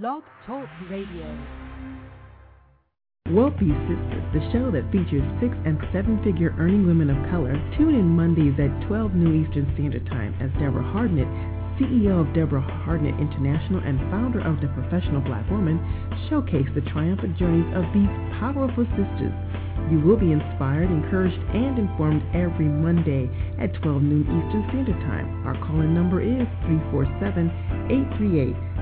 Blog Talk Radio. Sistas, the show that features six and seven figure earning women of color. Tune in Mondays at 12 noon Eastern Standard Time as Deborah Hardnett, CEO of Deborah Hardnett International and founder of The Professional Black Woman, showcase the triumphant journeys of these powerful sisters. You will be inspired, encouraged, and informed every Monday at 12 noon Eastern Standard Time. Our call-in number is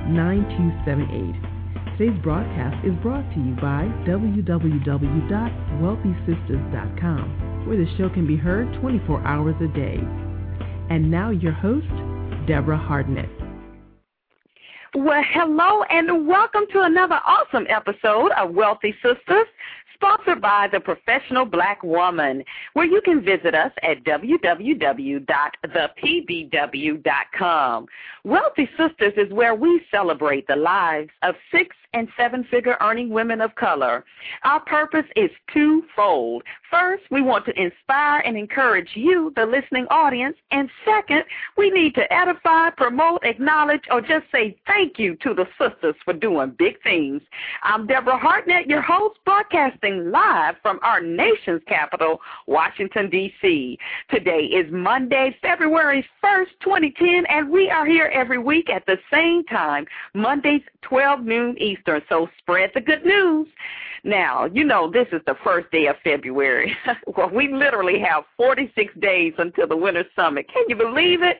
347-838-9278. Today's broadcast is brought to you by www.wealthysistas.com, where the show can be heard 24 hours a day. And now your host, Deborah Hardnett. Well, hello and welcome to another awesome episode of Wealthy Sistas sponsored by the Professional Black Woman, where you can visit us at www.thepbw.com. Wealthy Sistas is where we celebrate the lives of six and seven figure earning women of color. Our purpose is twofold. First, we want to inspire and encourage you, the listening audience. And second, we need to edify, promote, acknowledge, or just say thank you to the sisters for doing big things. I'm Deborah Hardnett, your host, broadcasting live from our nation's capital, Washington, D.C. Today is Monday, February 1st, 2010, and we are here every week at the same time, Mondays, 12 noon Eastern. Eastern. So spread the good news. Now, you know this is the first day of February. well, we literally have 46 days until the Winner's Summit. Can you believe it?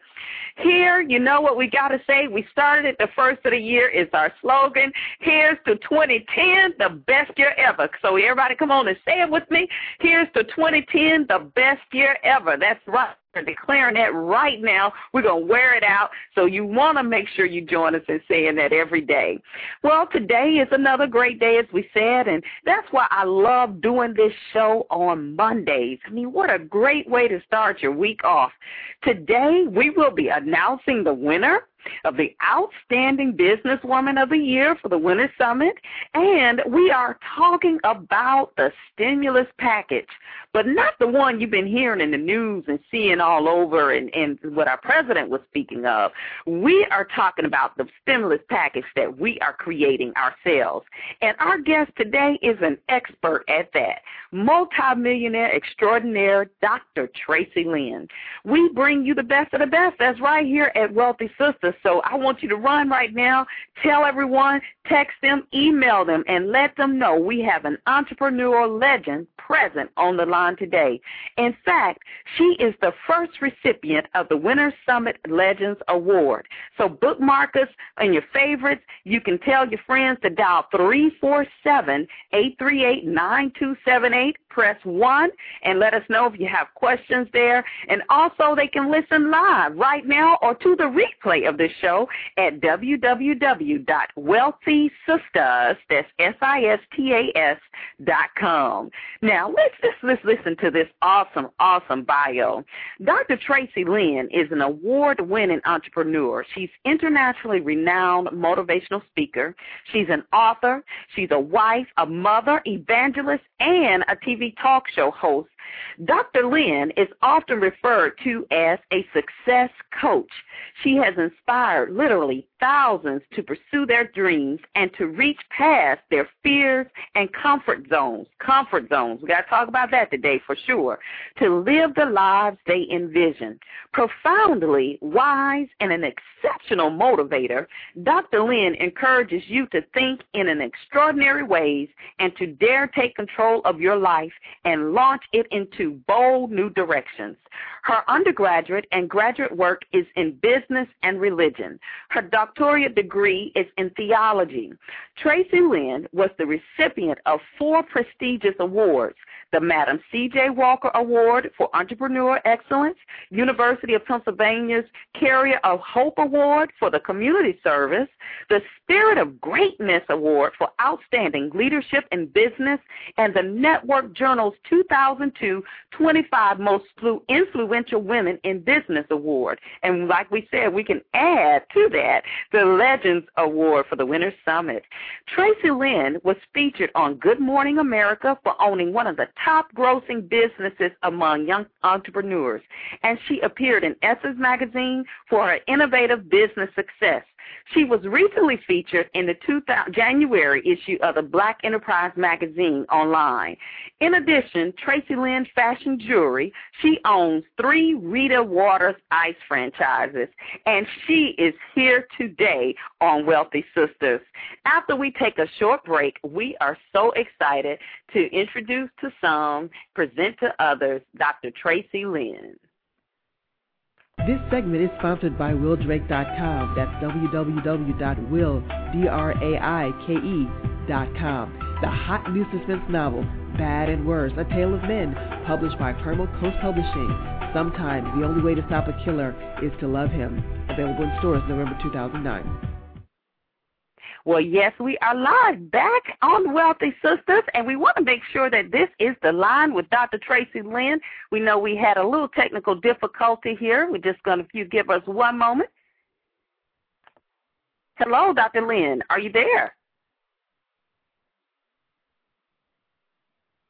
Here, you know what we got to say? We started it the first of the year is our slogan. Here's to 2010, the best year ever. So everybody come on and say it with me. Here's to 2010, the best year ever. That's right are declaring that right now. We're going to wear it out. So you want to make sure you join us in saying that every day. Well, today is another great day, as we said, and that's why I love doing this show on Mondays. I mean, what a great way to start your week off. Today, we will be announcing the winner of the Outstanding Businesswoman of the Year for the Winner's Summit, and we are talking about the stimulus package, but not the one you've been hearing in the news and seeing all over and, and what our president was speaking of. We are talking about the stimulus package that we are creating ourselves. And our guest today is an expert at that, multimillionaire extraordinaire Dr. Traci Lynn. We bring you the best of the best. That's right here at Wealthy So I want you to run right now, tell everyone, text them, email them, and let them know we have an entrepreneurial legend present on the line today. In fact, she is the first recipient of the Winner's Summit Legends Award. So bookmark us and your favorites. You can tell your friends to dial 347 838 9278 press 1 and let us know if you have questions there. And also, they can listen live right now or to the replay of this show at www.wealthysistas, that's S-I-S-T-A-S dot com. Now, let's just let's listen to this awesome, awesome bio. Dr. Traci Lynn is an award-winning entrepreneur. She's internationally renowned motivational speaker. She's an author. She's a wife, a mother, evangelist, and a TV talk show host, Dr. Lynn is often referred to as a success coach. She has inspired literally thousands to pursue their dreams and to reach past their fears and comfort zones. Comfort zones. We got to talk about that today for sure. To live the lives they envision. Profoundly wise and an exceptional motivator, Dr. Lynn encourages you to think in an extraordinary ways and to dare take control of your life and launch it into bold new directions. Her undergraduate and graduate work is in business and religion. Her doctorate degree is in theology. Traci Lynn was the recipient of four prestigious awards the Madam C.J. Walker Award for Entrepreneur Excellence, University of Pennsylvania's Carrier of Hope Award for the Community Service, the Spirit of Greatness Award for Outstanding Leadership in Business, and the Network Journal's 2002 25 Most Influential Women in Business Award. And like we said, we can add to that the Legends Award for the Winner's Summit. Traci Lynn was featured on Good Morning America for owning one of the top grossing businesses among young entrepreneurs, and she appeared in Essence magazine for her innovative business success. She was recently featured in the 2000, January issue of the Black Enterprise magazine online. In addition, Traci Lynn Fashion Jewelry, she owns three Rita's Water Ice franchises, and she is here today on Wealthy Sistas. After we take a short break, we are so excited to introduce to some, present to others, Dr. Traci Lynn. This segment is sponsored by WillDrake.com. That's www.willdraike.com. The hot new suspense novel, Bad and Worse, A Tale of Men, published by Carmel Coast Publishing. Sometimes the only way to stop a killer is to love him. Available in stores November 2009. Well, yes, we are live back on Wealthy Sistas, and we want to make sure that this is the line with Dr. Traci Lynn. We know we had a little technical difficulty here. We're just going to, if you give us one moment. Hello, Dr. Lynn. Are you there?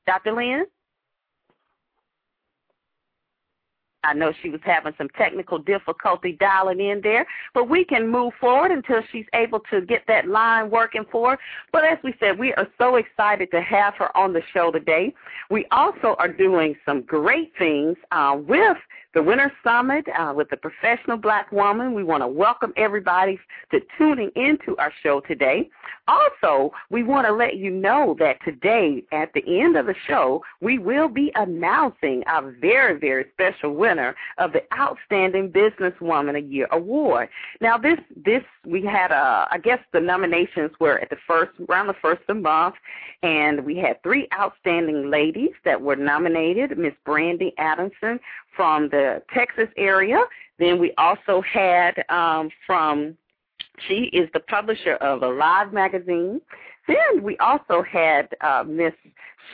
Dr. Lynn? I know she was having some technical difficulty dialing in there, but we can move forward until she's able to get that line working for her. But as we said, we are so excited to have her on the show today. We also are doing some great things uh, with the Winner's Summit uh, with the Professional Black Woman. We want to welcome everybody to tuning into our show today. Also, we want to let you know that today, at the end of the show, we will be announcing our very, very special winner of the Outstanding Businesswoman a Year award. Now, this this we had, uh, I guess, the nominations were at the first around the first of the month, and we had three outstanding ladies that were nominated: Miss Brandy Adamson from the Texas area. Then we also had um, from she is the publisher of Alive magazine. Then we also had uh, Miss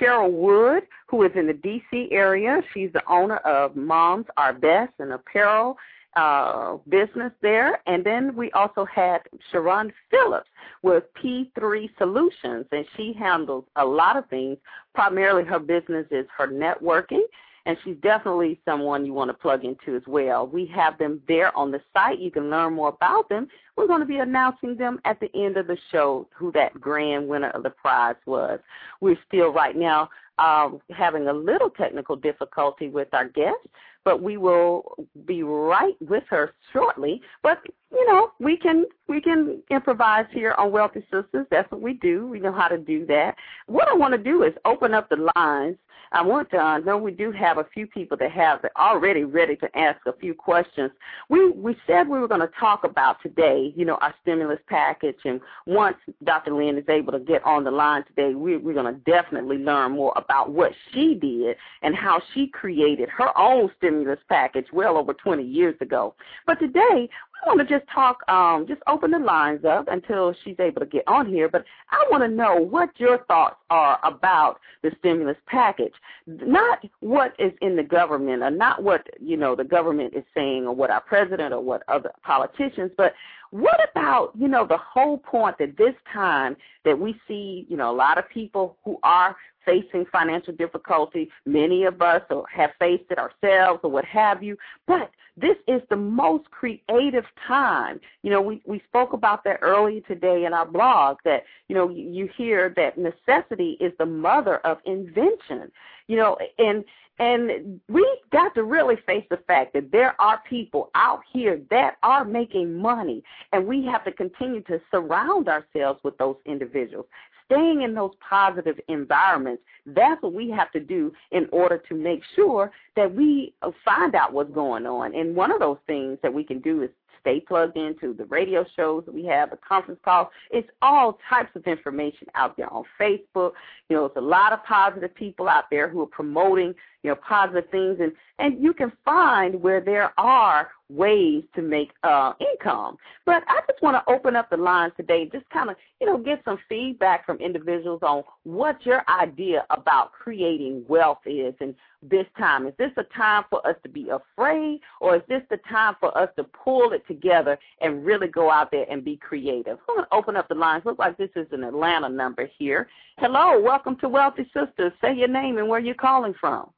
Cheryl Wood, who is in the D.C. area. She's the owner of Moms Are Best, an apparel uh, business there. And then we also had Sharon Phillips with P3 Solutions, and she handles a lot of things. Primarily, her business is her networking and she's definitely someone you want to plug into as well. We have them there on the site. You can learn more about them. We're going to be announcing them at the end of the show, who that grand winner of the prize was. We're still right now um, having a little technical difficulty with our guest, but we will be right with her shortly. But you know, we can we can improvise here on Wealthy Sistas. That's what we do. We know how to do that. What I want to do is open up the lines I want to uh, know we do have a few people that have already ready to ask a few questions. We we said we were going to talk about today, you know, our stimulus package, and once Dr. Lynn is able to get on the line today, we, we're going to definitely learn more about what she did and how she created her own stimulus package well over 20 years ago. But today we want to just talk, um, just open the lines up until she's able to get on here. But I want to know what your thoughts are about the stimulus package, not what is in the government, or not what you know the government is saying, or what our president or what other politicians, but what about, you know, the whole point that this time that we see, you know, a lot of people who are facing financial difficulty, many of us have faced it ourselves or what have you, but this is the most creative time. You know, we, we spoke about that earlier today in our blog that, you know, you hear that necessity is the mother of invention. You know, and and we got to really face the fact that there are people out here that are making money, and we have to continue to surround ourselves with those individuals. Staying in those positive environments, that's what we have to do in order to make sure that we uh, find out what's going on. And one of those things that we can do is stay plugged into the radio shows that we have, the conference calls. It's all types of information out there on Facebook. You know, there's a lot of positive people out there who are promoting, you know, positive things and, and you can find where there are ways to make uh, income. But I just want to open up the lines today, just kind of, you know, get some feedback from individuals on what your idea about creating wealth is and this time. Is this a time for us to be afraid or is this the time for us to pull it together and really go out there and be creative? I'm going to open up the lines. Looks like this is an Atlanta number here. Hello, welcome to Wealthy Sistas. Say your name and where you're calling from.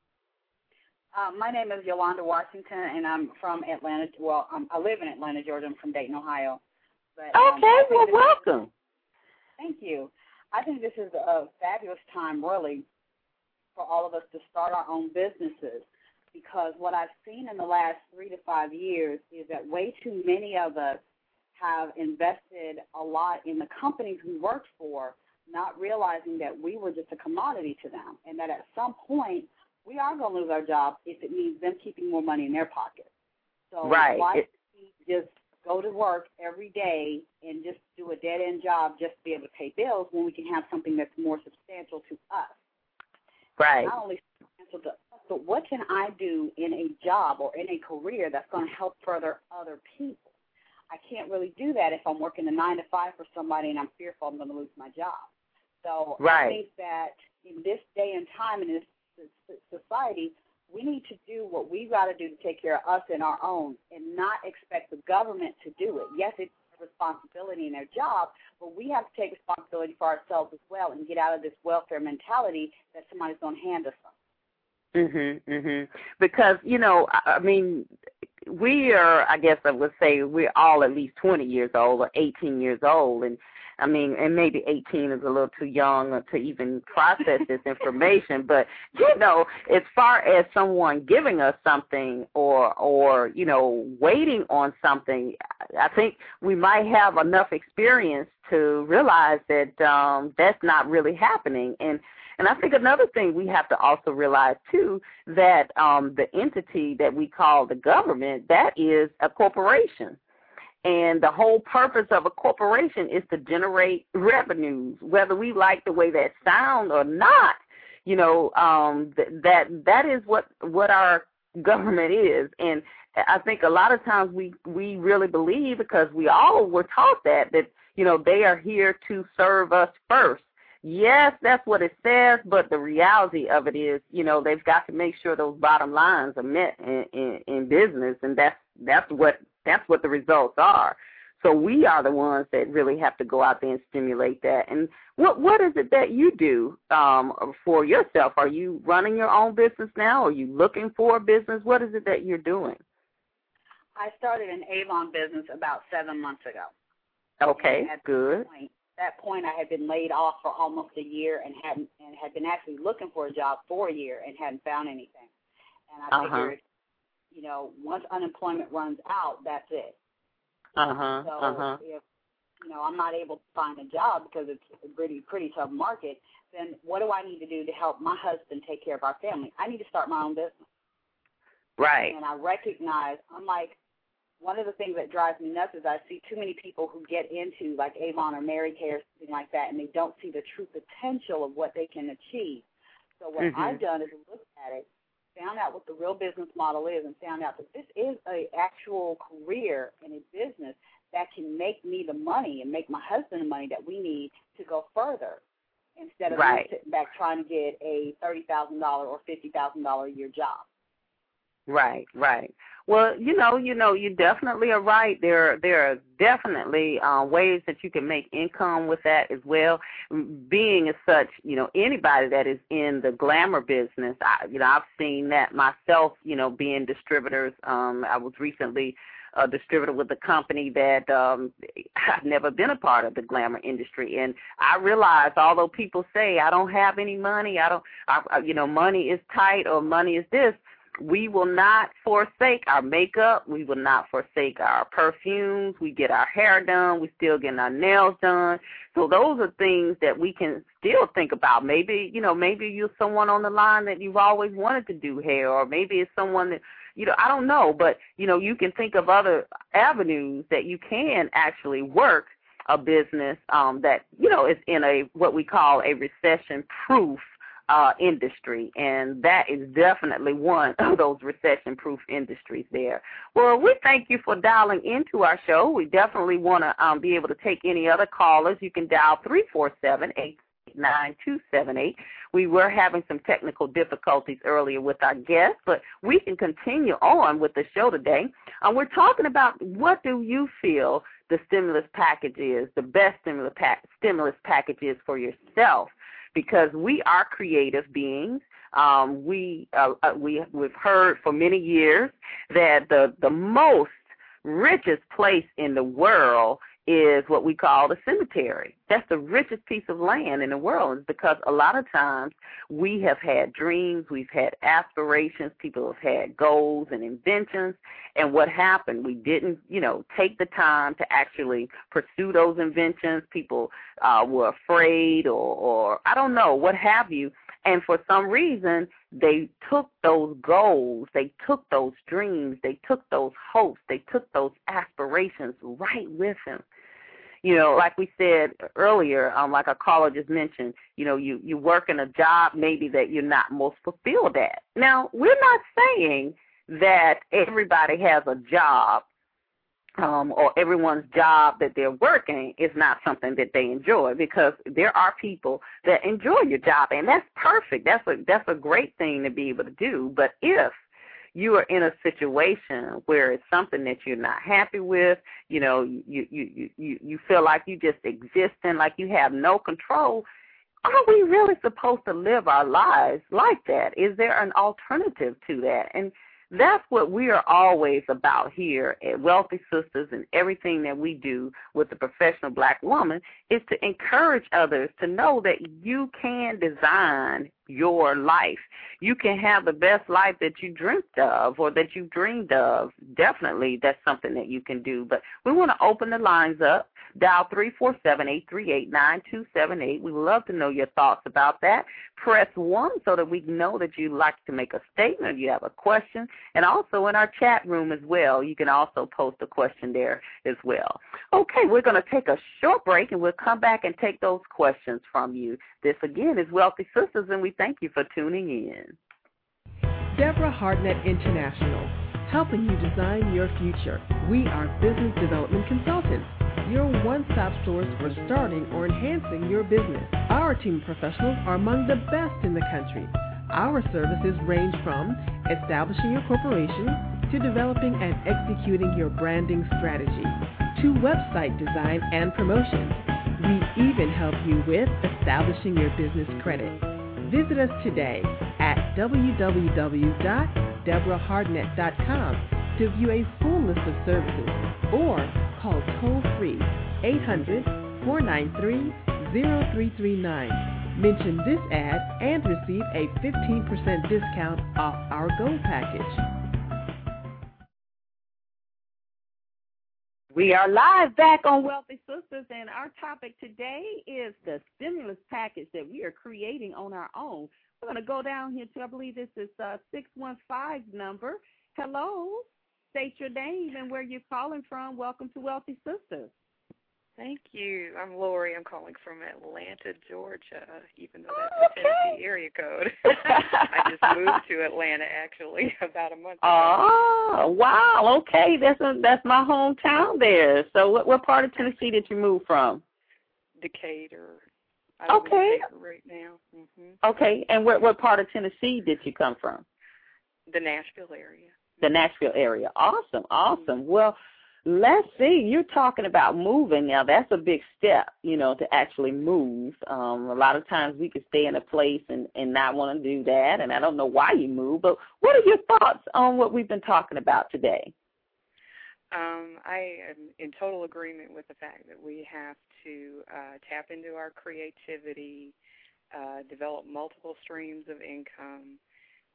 Uh, my name is Yolanda Washington, and I'm from Atlanta. Well, I'm, I live in Atlanta, Georgia. I'm from Dayton, Ohio. But, um, okay, well, welcome. Is, thank you. I think this is a fabulous time, really, for all of us to start our own businesses because what I've seen in the last three to five years is that way too many of us have invested a lot in the companies we worked for, not realizing that we were just a commodity to them, and that at some point we are going to lose our job if it means them keeping more money in their pocket. So right. why it, just go to work every day and just do a dead end job just to be able to pay bills when we can have something that's more substantial to us? Right. Not only substantial to us, but what can I do in a job or in a career that's going to help further other people? I can't really do that if I'm working a nine to five for somebody and I'm fearful I'm going to lose my job. So right. I think that in this day and time in this society, we need to do what we've got to do to take care of us and our own and not expect the government to do it. Yes, it's a responsibility in their job, but we have to take responsibility for ourselves as well and get out of this welfare mentality that somebody's going to hand us something. Mhm, mhm. Because you know, I mean, we are. I guess I would say we're all at least twenty years old or eighteen years old, and I mean, and maybe 18 is a little too young to even process this information. But you know, as far as someone giving us something or or you know waiting on something, I think we might have enough experience to realize that um, that's not really happening. And and I think another thing we have to also realize too that um, the entity that we call the government that is a corporation. And the whole purpose of a corporation is to generate revenues, whether we like the way that sounds or not. You know, um, th- that that is what what our government is, and I think a lot of times we we really believe because we all were taught that that you know they are here to serve us first. Yes, that's what it says, but the reality of it is, you know, they've got to make sure those bottom lines are met in, in, in business, and that's that's what that's what the results are. So we are the ones that really have to go out there and stimulate that. And what what is it that you do um, for yourself? Are you running your own business now? Are you looking for a business? What is it that you're doing? I started an Avon business about seven months ago. Okay, good. Point, that point, I had been laid off for almost a year and hadn't and had been actually looking for a job for a year and hadn't found anything. And I uh-huh. figured you know, once unemployment runs out, that's it. Uh huh. So uh huh. if you know I'm not able to find a job because it's a pretty pretty tough market, then what do I need to do to help my husband take care of our family? I need to start my own business. Right. And I recognize I'm like one of the things that drives me nuts is I see too many people who get into like Avon or Mary Kay or something like that, and they don't see the true potential of what they can achieve. So what mm-hmm. I've done is looked at it found out what the real business model is and found out that this is a actual career in a business that can make me the money and make my husband the money that we need to go further instead of right. sitting back trying to get a thirty thousand dollar or fifty thousand dollar a year job. Right, right. Well, you know, you know, you definitely are right. There, there are definitely uh, ways that you can make income with that as well. Being as such, you know, anybody that is in the glamour business, I, you know, I've seen that myself. You know, being distributors. Um, I was recently a distributor with a company that um I've never been a part of the glamour industry and I realized although people say I don't have any money, I don't I, you know money is tight or money is this, we will not forsake our makeup. We will not forsake our perfumes. We get our hair done. We still get our nails done. So those are things that we can still think about. Maybe, you know, maybe you're someone on the line that you've always wanted to do hair or maybe it's someone that, you know, I don't know, but, you know, you can think of other avenues that you can actually work a business um, that, you know, is in a what we call a recession proof uh, industry, and that is definitely one of those recession-proof industries there. Well, we thank you for dialing into our show. We definitely want to um, be able to take any other callers. You can dial three four seven eight nine two seven eight. We were having some technical difficulties earlier with our guest, but we can continue on with the show today. Uh, we're talking about what do you feel the stimulus package is, the best stimulus, pa- stimulus package is for yourself because we are creative beings. Um, we uh, uh, we we've heard for many years that the the most richest place in the world is what we call the cemetery. That's the richest piece of land in the world because a lot of times we have had dreams, we've had aspirations, people have had goals and inventions, and what happened? We didn't, you know, take the time to actually pursue those inventions. People uh, were afraid or, or I don't know, what have you. And for some reason, they took those goals, they took those dreams, they took those hopes, they took those aspirations right with them you know, like we said earlier, um, like our caller just mentioned, you know, you you work in a job maybe that you're not most fulfilled at. Now, we're not saying that everybody has a job um, or everyone's job that they're working is not something that they enjoy because there are people that enjoy your job and that's perfect. That's a that's a great thing to be able to do. But if you are in a situation where it's something that you're not happy with, you know, you you you you feel like you just existing, like you have no control, are we really supposed to live our lives like that? Is there an alternative to that? And that's what we are always about here at Wealthy Sistas and everything that we do with the professional black woman is to encourage others to know that you can design your life. You can have the best life that you dreamt of or that you dreamed of. Definitely that's something that you can do. But we want to open the lines up. Dial three four seven eight three eight nine two seven eight. We love to know your thoughts about that. Press 1 so that we know that you'd like to make a statement, or you have a question, and also in our chat room as well. You can also post a question there as well. Okay, we're going to take a short break and we'll come back and take those questions from you. This again is Wealthy Sistas, and we thank you for tuning in. Deborah Hardnett International, helping you design your future. We are business development consultants, your one stop source for starting or enhancing your business. Our team of professionals are among the best in the country. Our services range from establishing your corporation to developing and executing your branding strategy to website design and promotion. We even help you with establishing your business credit. Visit us today at www.deborahhardnett.com to view a full list of services or call toll free 800 493 0339. Mention this ad and receive a 15% discount off our Gold package. We are live back on Wealthy Sistas, and our topic today is the stimulus package that we are creating on our own. We're going to go down here to, I believe this is uh, 615 number. Hello, state your name and where you're calling from. Welcome to Wealthy Sistas. Thank you. I'm Lori. I'm calling from Atlanta, Georgia, even though that's oh, okay. a Tennessee area code. I just moved to Atlanta actually about a month ago. Oh, wow. Okay, that's a, that's my hometown there. So what what part of Tennessee did you move from? Decatur. I okay. right now. Mm-hmm. Okay, and what what part of Tennessee did you come from? The Nashville area. The Nashville area. Awesome, awesome. Mm-hmm. Well, let's see you're talking about moving now. That's a big step you know to actually move. Um a lot of times we could stay in a place and and not want to do that and i don't know why you move but what are your thoughts on what we've been talking about today? Um i am in total agreement with the fact that we have to uh tap into our creativity uh develop multiple streams of income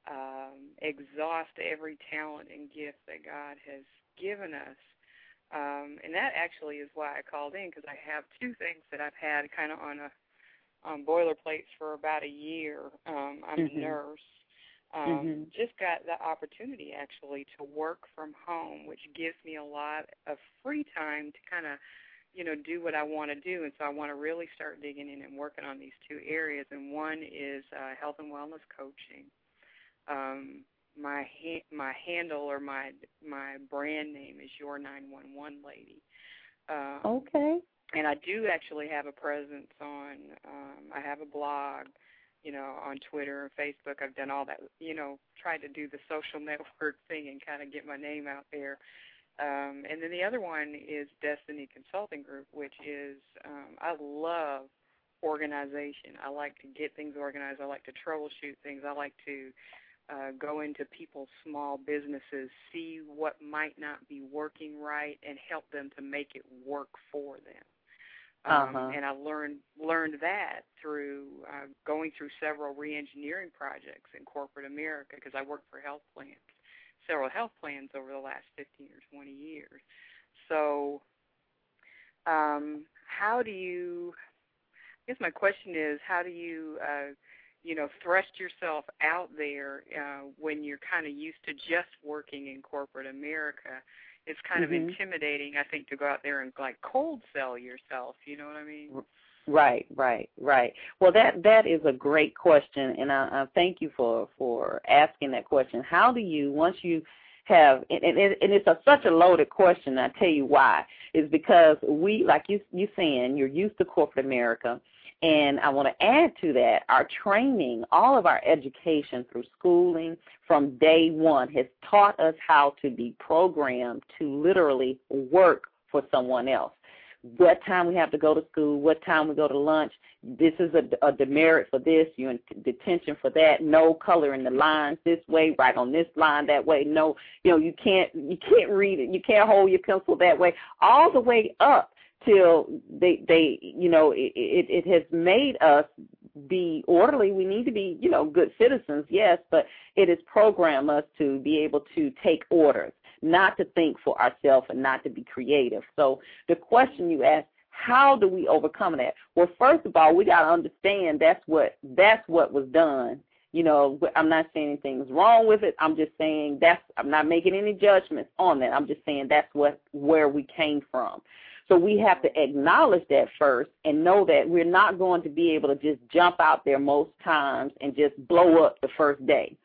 um exhaust every talent and gift that god has given us um, and that actually is why I called in because I have two things that I've had kind of on a on boilerplates for about a year. Um, I'm mm-hmm. a nurse. Um, mm-hmm. Just got the opportunity actually to work from home, which gives me a lot of free time to kind of, you know, do what I want to do. And so I want to really start digging in and working on these two areas. And one is uh, health and wellness coaching. Um, my ha- my handle or my my brand name is your 911 lady. Um, okay. And I do actually have a presence on. Um, I have a blog, you know, on Twitter and Facebook. I've done all that, you know, tried to do the social network thing and kind of get my name out there. Um, and then the other one is Destiny Consulting Group, which is um, I love organization. I like to get things organized. I like to troubleshoot things. I like to uh, go into people's small businesses, see what might not be working right, and help them to make it work for them. Um, uh-huh. And I learned learned that through uh, going through several reengineering projects in corporate America because I worked for health plans, several health plans over the last 15 or 20 years. So, um, how do you? I guess my question is, how do you, uh, you know, thrust yourself out there uh, when you're kind of used to just working in corporate America? it's kind mm-hmm. of intimidating, I think, to go out there and like cold sell yourself. You know what I mean? Right, right, right. Well, that that is a great question, and I, I thank you for for asking that question. How do you once you have and, and, and it's a, such a loaded question. I tell you why is because we like you you saying you're used to corporate America and I want to add to that, our training, all of our education through schooling from day one has taught us how to be programmed to literally work for someone else. What time we have to go to school, what time we go to lunch. This is a, a demerit for this, you're in detention for that. No color in the lines this way, right on this line that way. No, you know, you can't you can't read it, you can't hold your pencil that way. All the way up till they they you know it, it it has made us be orderly. We need to be you know good citizens yes but it has programmed us to be able to take orders not to think for ourselves and not to be creative. So the question you asked how do we overcome that? Well first of all we got to understand that's what that's what was done. You know i'm not saying anything's wrong with it. I'm just saying that's i'm not making any judgments on that. I'm just saying that's what where we came from so we have to acknowledge that first and know that we're not going to be able to just jump out there most times and just blow up the first day.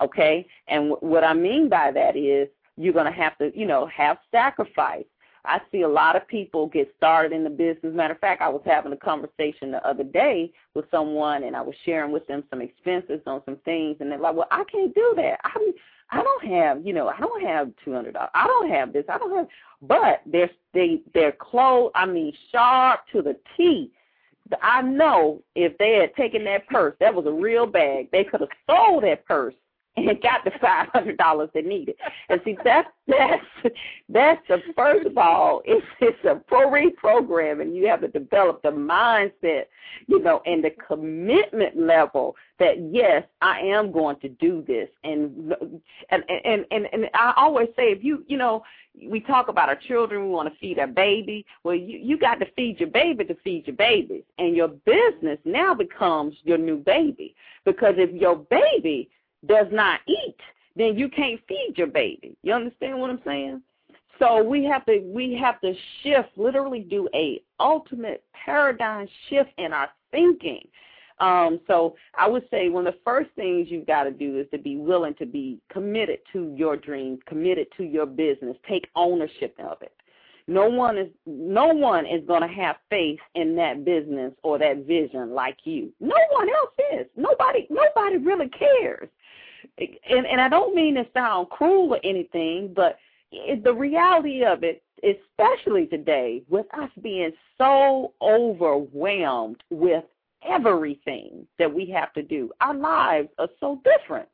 Okay? And w- what I mean by that is you're going to have to, you know, have sacrifice. I see a lot of people get started in the business. Matter of fact, I was having a conversation the other day with someone, and I was sharing with them some expenses on some things, and they're like, "Well, I can't do that. I'm I don't have, you know, I don't have two hundred dollars. I don't have this. I don't have. But they're they they're clothes. I mean, sharp to the T. I know if they had taken that purse, that was a real bag. They could have sold that purse and got the five hundred dollars they needed. And see, that's that's that's the first of all, it's it's a pro re program, and you have to develop the mindset, you know, and the commitment level that yes, I am going to do this. And and and and, and I always say, if you you know, we talk about our children, we want to feed our baby. Well, you you got to feed your baby to feed your babies, and your business now becomes your new baby because if your baby does not eat, then you can't feed your baby. You understand what I'm saying? So we have to we have to shift, literally do a ultimate paradigm shift in our thinking. Um, so I would say one of the first things you've got to do is to be willing to be committed to your dreams, committed to your business, take ownership of it. No one is no one is going to have faith in that business or that vision like you. No one else is. Nobody nobody really cares and and I don't mean to sound cruel or anything, but it, the reality of it, especially today, with us being so overwhelmed with everything that we have to do, our lives are so different.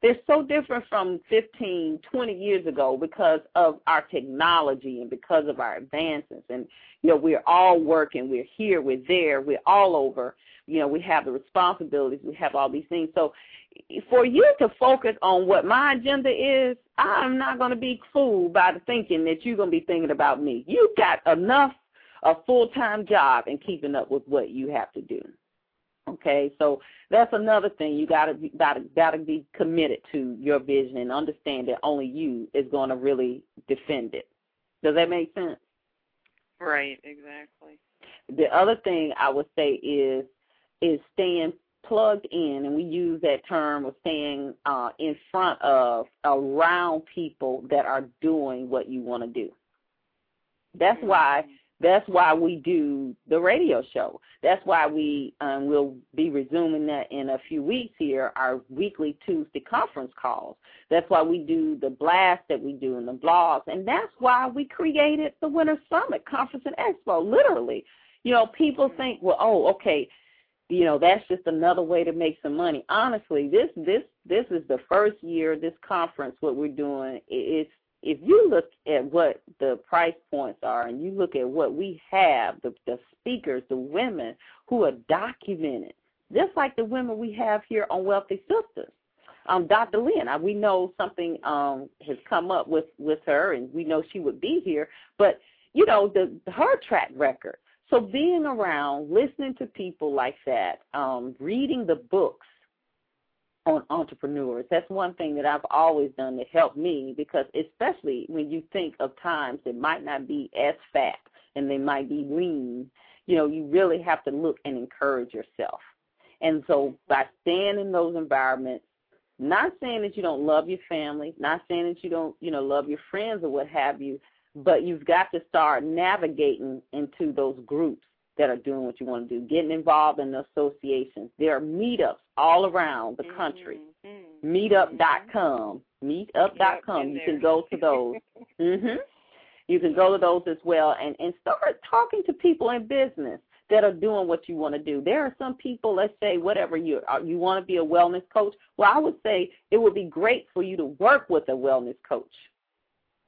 They're so different from 15, 20 years ago because of our technology and because of our advances. And, you know, we're all working. We're here. We're there. We're all over. You know, we have the responsibilities. We have all these things. So for you to focus on what my agenda is, I'm not going to be fooled by the thinking that you're going to be thinking about me. You've got enough a full-time job and keeping up with what you have to do. Okay, so that's another thing you gotta be, gotta gotta be committed to your vision and understand that only you is going to really defend it. Does that make sense? Right, exactly. The other thing I would say is is staying plugged in, and we use that term of staying uh, in front of, around people that are doing what you want to do. That's mm-hmm. why. That's why we do the radio show. That's why we um, will be resuming that in a few weeks here, our weekly Tuesday conference calls. That's why we do the blast that we do in the blogs. And that's why we created the Winner's Summit Conference and Expo, literally. You know, people think, well, oh, okay, you know that's just another way to make some money honestly this this this is the first year this conference. What we're doing is if you look at what the price points are and you look at what we have, the, the speakers, the women who are documented, just like the women we have here on Wealthy Sistas Um, Dr. Lynn, we know something um, has come up with, with her, and we know she would be here, but, you know, the her track record. So being around, listening to people like that, um, reading the books on entrepreneurs. That's one thing that I've always done to help me because especially when you think of times that might not be as fat and they might be lean, you know, you really have to look and encourage yourself. And so by staying in those environments, not saying that you don't love your family, not saying that you don't, you know, love your friends or what have you, but you've got to start navigating into those groups that are doing what you want to do, getting involved in the associations. There are meetups all around the country. Mm-hmm. Meetup.com. Meetup.com. Yep, you can go to those. mhm. You can go to those as well and and start talking to people in business that are doing what you want to do. There are some people, let's say, whatever you uh, you want to be a wellness coach. Well, I would say it would be great for you to work with a wellness coach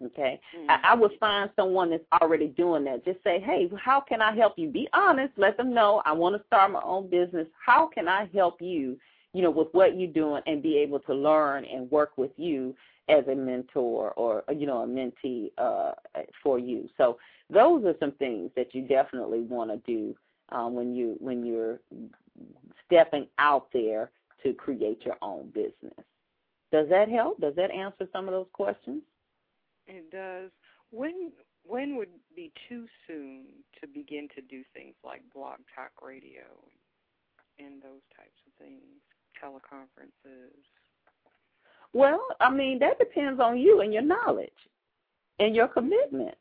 Okay, mm-hmm. I, I would find someone that's already doing that. Just say, hey, how can I help you? Be honest. Let them know I want to start my own business. How can I help you? You know, with what you're doing, and be able to learn and work with you as a mentor or you know a mentee uh, for you. So those are some things that you definitely want to do um, when you when you're stepping out there to create your own business. Does that help? Does that answer some of those questions? It does. When when would be too soon to begin to do things like blog talk radio and those types of things, teleconferences? Well, I mean that depends on you and your knowledge and your commitment.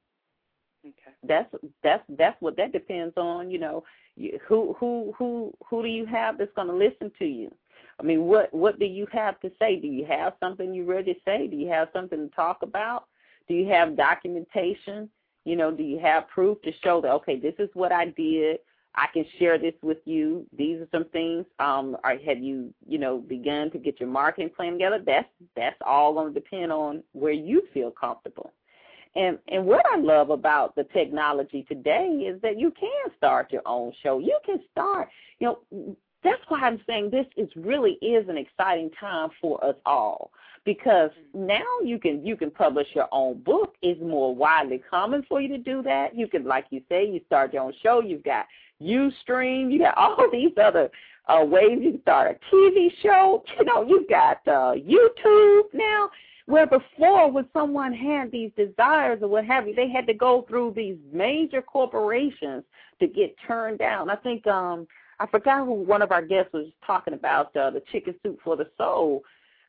Okay. That's that's that's what that depends on. You know, you, who who who who do you have that's going to listen to you? I mean, what what do you have to say? Do you have something you ready to say? Do you have something to talk about? Do you have documentation? You know, do you have proof to show that okay, this is what I did? I can share this with you. These are some things. Um, or have you, you know, begun to get your marketing plan together? That's that's all going to depend on where you feel comfortable. And and what I love about the technology today is that you can start your own show. You can start, you know, that's why I'm saying this is really is an exciting time for us all because now you can you can publish your own book. It's more widely common for you to do that. You can, like you say, you start your own show. You've got UStream. You got all these other uh, ways. You can start a TV show. You know, you've got uh, YouTube now. Where before, when someone had these desires or what have you, they had to go through these major corporations to get turned down. I think um I forgot who one of our guests was talking about uh, the chicken soup for the soul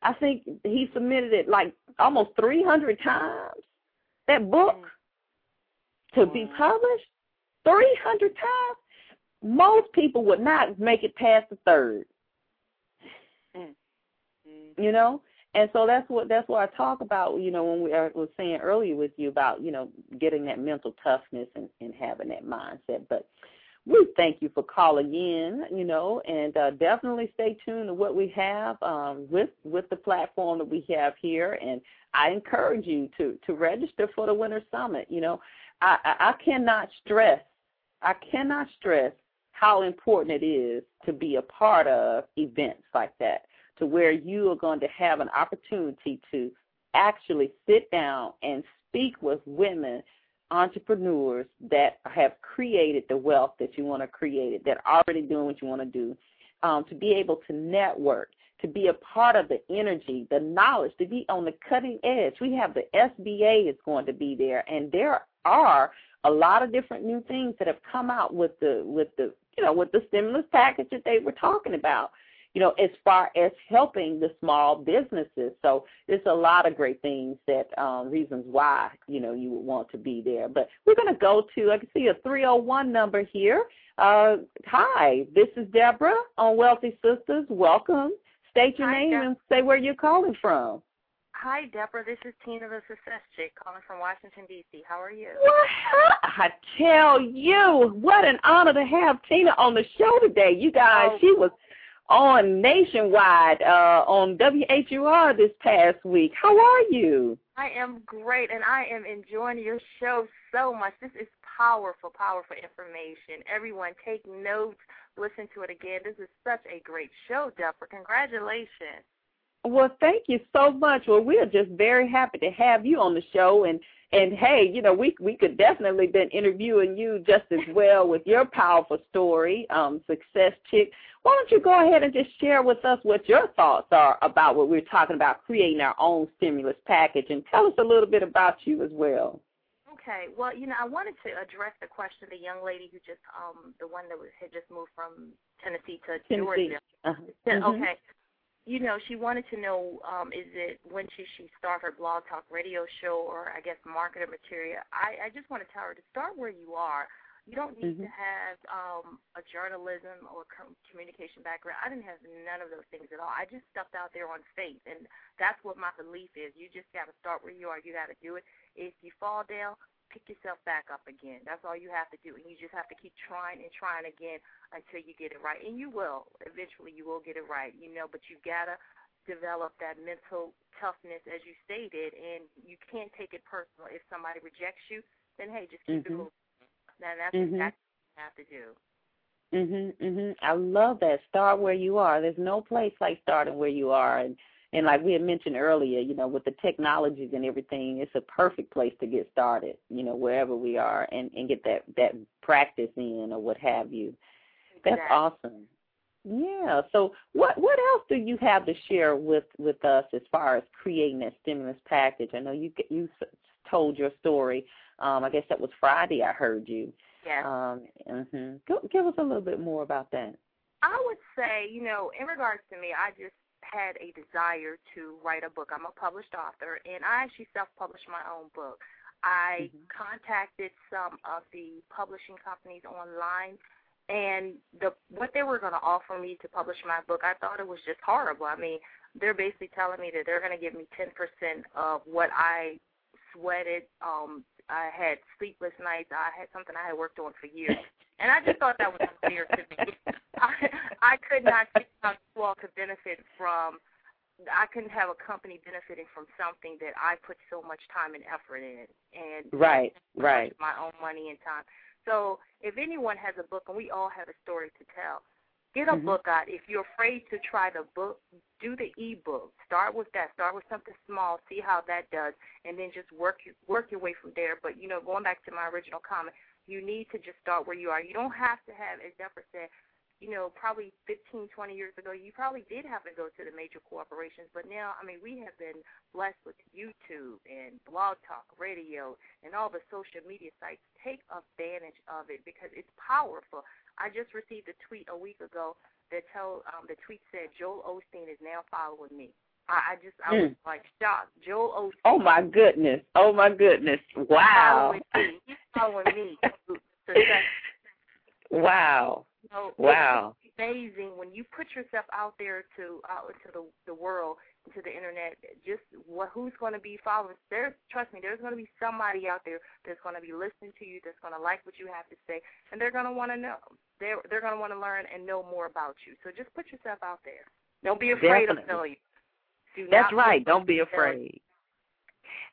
I think he submitted it like almost 300 times. That book mm. to be published 300 times. Most people would not make it past the third. Mm. Mm-hmm. You know, and so that's what that's what I talk about. You know, when we I was saying earlier with you about you know getting that mental toughness and, and having that mindset. But we thank you for calling in, you know, and uh, definitely stay tuned to what we have um, with with the platform that we have here. And I encourage you to to register for the Winner's Summit. You know, I, I, I cannot stress, I cannot stress how important it is to be a part of events like that, to where you are going to have an opportunity to actually sit down and speak with women entrepreneurs that have created the wealth that you want to create, it, that are already doing what you want to do, um, to be able to network, to be a part of the energy, the knowledge, to be on the cutting edge. We have the SBA is going to be there, and there are a lot of different new things that have come out with the with the you know with the stimulus package that they were talking about you know, as far as helping the small businesses. So there's a lot of great things that um, reasons why you know you would want to be there. But we're going to go to I can see a 301 number here. Uh, hi, this is Deborah on Wealthy Sistas. Welcome. State your hi, name Deb- and say where you're calling from. Hi, Deborah. This is Tina, the success chick, calling from Washington D.C. How are you? Well, I tell you, what an honor to have Tina on the show today. You guys, oh. she was on nationwide uh, on WHUR this past week. How are you? I am great, and I am enjoying your show so much. This is powerful, powerful information. Everyone, take notes, listen to it again. This is such a great show, Deborah. Congratulations. Well, thank you so much. Well, we're just very happy to have you on the show, and and hey, you know, we we could definitely been interviewing you just as well with your powerful story, um, success chick. Why don't you go ahead and just share with us what your thoughts are about what we're talking about, creating our own stimulus package, and tell us a little bit about you as well. Okay. Well, you know, I wanted to address the question of the young lady who just, um, the one that was, had just moved from Tennessee to Tennessee. Georgia. Uh-huh. Mm-hmm. Okay. Mm-hmm you know, she wanted to know um, is it when should she start her blog talk radio show or I guess marketing material. I, I just want to tell her to start where you are. You don't need mm-hmm. to have um, a journalism or com- communication background. I didn't have none of those things at all. I just stepped out there on faith, and that's what my belief is. You just got to start where you are. You got to do it. If you fall down, pick yourself back up again. That's all you have to do. And you just have to keep trying and trying again until you get it right. And you will. Eventually you will get it right, you know, but you've got to develop that mental toughness as you stated and you can't take it personal. If somebody rejects you, then hey, just keep mm-hmm. it moving. Now that's mm-hmm. exactly what you have to do. Mhm, mhm. I love that. Start where you are. There's no place like starting where you are and and like we had mentioned earlier, you know, with the technologies and everything, it's a perfect place to get started, you know, wherever we are and, and get that, that practice in or what have you. That's exactly. awesome. Yeah. So what what else do you have to share with with us as far as creating that stimulus package? I know you you told your story. Um, I guess that was Friday. I heard you. Yeah. Um, mhm. Go, give us a little bit more about that. I would say, you know, in regards to me, I just had a desire to write a book. I'm a published author, and I actually self-published my own book. I mm-hmm. contacted some of the publishing companies online, and the what they were going to offer me to publish my book, I thought it was just horrible. I mean, they're basically telling me that they're going to give me 10% of what I sweated. Um, I had sleepless nights. I had something I had worked on for years. And I just thought that was unfair to me. I, I could not see how you all could benefit from. I couldn't have a company benefiting from something that I put so much time and effort in, and right, right, my own money and time. So, if anyone has a book, and we all have a story to tell, get a mm-hmm. book out. If you're afraid to try the book, do the e-book. Start with that. Start with something small. See how that does, and then just work work your way from there. But you know, going back to my original comment, you need to just start where you are. You don't have to have, as Deborah said, you know, probably 15, 20 years ago, you probably did have to go to the major corporations. But now, I mean, we have been blessed with YouTube and Blog Talk Radio and all the social media sites. Take advantage of it because it's powerful. I just received a tweet a week ago that told um, the tweet said Joel Osteen is now following me. I, I just I was mm. like shocked. Joel Osteen. Oh my goodness! Oh my goodness! Wow. Following me. He's following me. wow. So wow. It's amazing when you put yourself out there to out into the the world, into the internet. Just what who's going to be following? There's trust me, there's going to be somebody out there that's going to be listening to you, that's going to like what you have to say, and they're going to want to know. They're they're going to want to learn and know more about you. So just put yourself out there. Don't be afraid Definitely. of failure. Do That's right. Don't be afraid.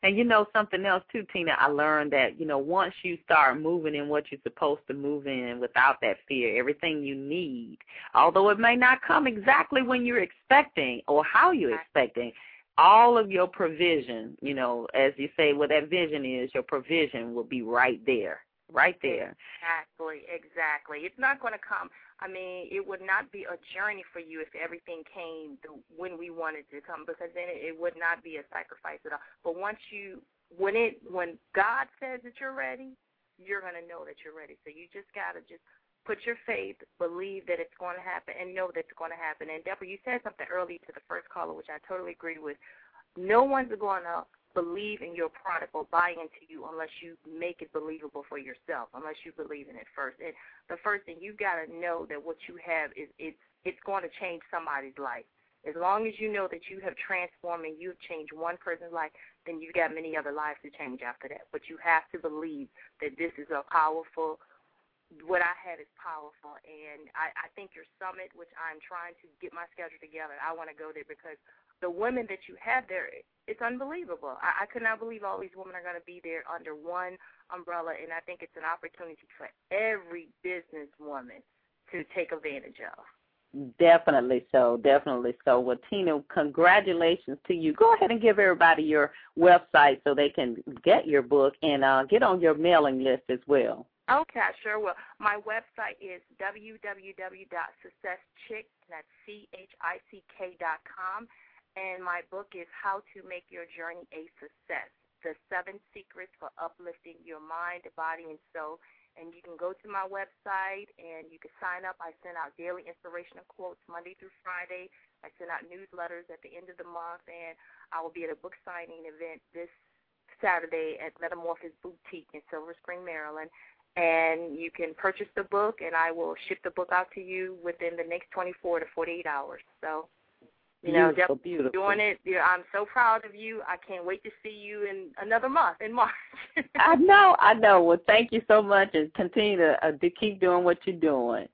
And you know something else too, Tina. I learned that you know once you start moving in what you're supposed to move in without that fear, everything you need, although it may not come exactly when you're expecting or how you're expecting, all of your provision, you know, as you say, what that vision is, your provision will be right there, right there. Exactly, exactly. It's not going to come I mean, it would not be a journey for you if everything came the, when we wanted to come, because then it, it would not be a sacrifice at all. But once you, when it, when God says that you're ready, you're to know that you're ready. So you just got to just put your faith, believe that it's going to happen, and know that it's going to happen. And Deborah, you said something early to the first caller, which I totally agree with. No one's going to believe in your product or buy into you unless you make it believable for yourself, unless you believe in it first. And the first thing you've got to know that what you have is it's it's going to change somebody's life. As long as you know that you have transformed and you've changed one person's life, then you've got many other lives to change after that. But you have to believe that this is a powerful what I had is powerful, and I, I think your summit, which I'm trying to get my schedule together, I want to go there because the women that you have there, it's unbelievable. I, I could not believe all these women are going to be there under one umbrella, and I think it's an opportunity for every businesswoman to take advantage of. Definitely so, definitely so. Well, Tina, congratulations to you. Go ahead and give everybody your website so they can get your book and uh, get on your mailing list as well. Okay, I sure will. My website is www.successchick, that's C-H-I-C-K dot com, and my book is How to Make Your Journey a Success, The Seven Secrets for Uplifting Your Mind, Body, and Soul. And you can go to my website and you can sign up. I send out daily inspirational quotes Monday through Friday. I send out newsletters at the end of the month, and I will be at a book signing event this Saturday at Metamorphosis Boutique in Silver Spring, Maryland and you can purchase the book and I will ship the book out to you within the next 24 to 48 hours. So, you beautiful, know, definitely beautiful. doing it. You know, I'm so proud of you. I can't wait to see you in another month in March. I know, I know. Well, thank you so much and continue to, uh, to keep doing what you're doing.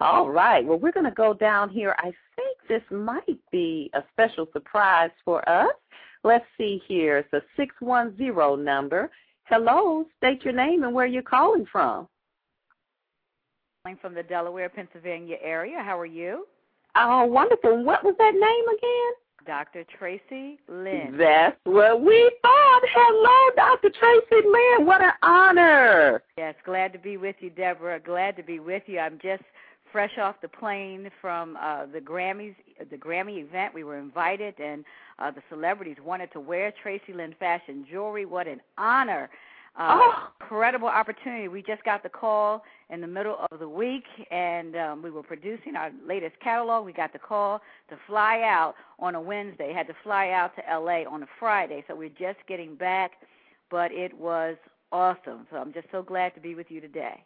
All right. Well, we're going to go down here. I think this might be a special surprise for us. Let's see here. It's a 610 number. Hello, state your name and where you're calling from. Calling from the Delaware, Pennsylvania area. How are you? Oh, wonderful. What was that name again? Dr. Traci Lynn. That's what we thought. Hello, Dr. Traci Lynn. What an honor. Yes, glad to be with you, Deborah. Glad to be with you. I'm just fresh off the plane from uh, the Grammys, the Grammy event. We were invited, and uh, the celebrities wanted to wear Traci Lynn fashion jewelry. What an honor! Uh, oh. Incredible opportunity. We just got the call in the middle of the week, and um, we were producing our latest catalog. We got the call to fly out on a Wednesday. Had to fly out to L.A. on a Friday, so we're just getting back. But it was awesome. So I'm just so glad to be with you today.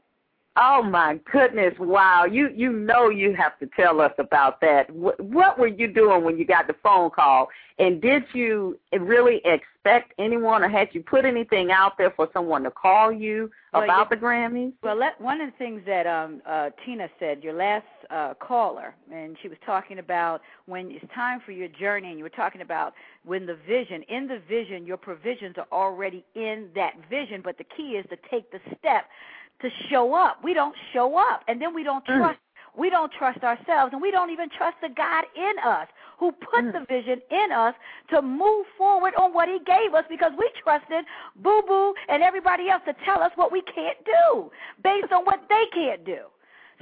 Oh my goodness! Wow, you you know you have to tell us about that. What, what were you doing when you got the phone call? And did you really expect anyone, or had you put anything out there for someone to call you well, about you, the Grammys? Well, let, one of the things that um, uh, Tina said, your last uh, caller, and she was talking about when it's time for your journey, and you were talking about when the vision, in the vision, your provisions are already in that vision, but the key is to take the step to show up. We don't show up, and then we don't Mm. trust. We don't trust ourselves, and we don't even trust the God in us who put Mm. the vision in us to move forward on what He gave us because we trusted Boo Boo and everybody else to tell us what we can't do based on what they can't do.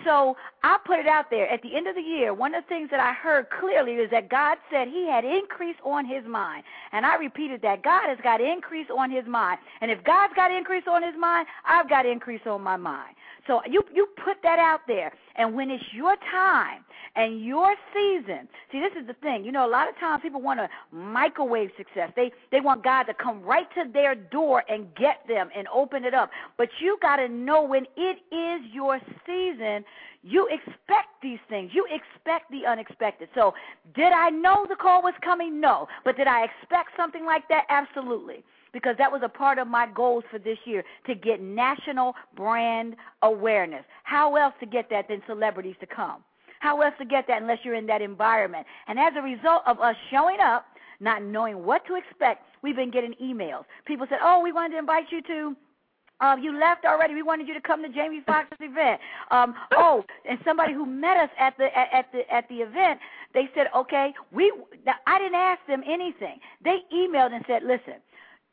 So I put it out there. At the end of the year, one of the things that I heard clearly is that God said He had increase on His mind. And I repeated that. God has got increase on His mind. And if God's got increase on His mind, I've got increase on my mind. So you you put that out there. And when it's your time and your season, see this is the thing. You know, a lot of times people want to microwave success. They they want God to come right to their door and get them and open it up. But you got to know when it is your season, you expect these things. You expect the unexpected. So, did I know the call was coming? No. But did I expect something like that? Absolutely because that was a part of my goals for this year to get national brand awareness. How else to get that than celebrities to come? How else to get that unless you're in that environment? And as a result of us showing up, not knowing what to expect, we've been getting emails. People said, "Oh, we wanted to invite you to um, you left already. We wanted you to come to Jamie Foxx's event. Um, oh, and somebody who met us at the at, at the at the event, they said, okay, we. Now, I didn't ask them anything. They emailed and said, listen,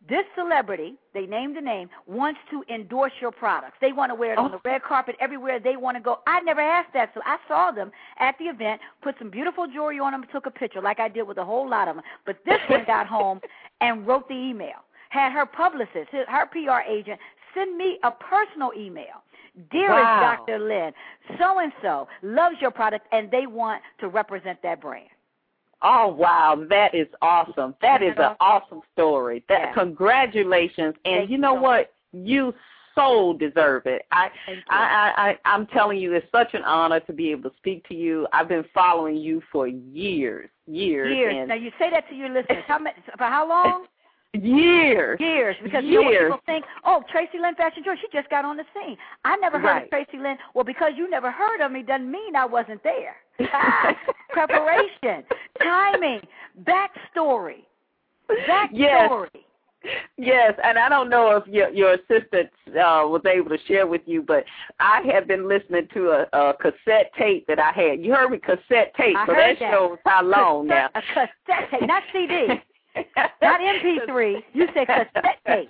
this celebrity, they named the name, wants to endorse your products. They want to wear it on the red carpet everywhere they want to go. I never asked that, so I saw them at the event, put some beautiful jewelry on them, took a picture like I did with a whole lot of them. But this one got home and wrote the email. Had her publicist, her PR agent, send me a personal email. Dearest Wow. Dr. Lynn, so and so loves your product and they want to represent that brand. Oh wow, that is awesome. That is an awesome story. That Yeah. congratulations. And Thank you know what? You so deserve it. I I, I, I I'm telling you, it's such an honor to be able to speak to you. I've been following you for years, years, Years. Now you say that to your listeners. How many, for how long? Years. Years. Because Years. you know what people think, oh, Traci Lynn Fashion Jewelry, she just got on the scene. I never heard right. of Traci Lynn. Well, because you never heard of me doesn't mean I wasn't there. Preparation, timing, backstory. Backstory. Yes. Yes, and I don't know if your your assistant uh, was able to share with you, but I have been listening to a, a cassette tape that I had. You heard me cassette tape, I so heard that shows how long cassette, now. A cassette tape, not CD, not MP3. You said cassette tape.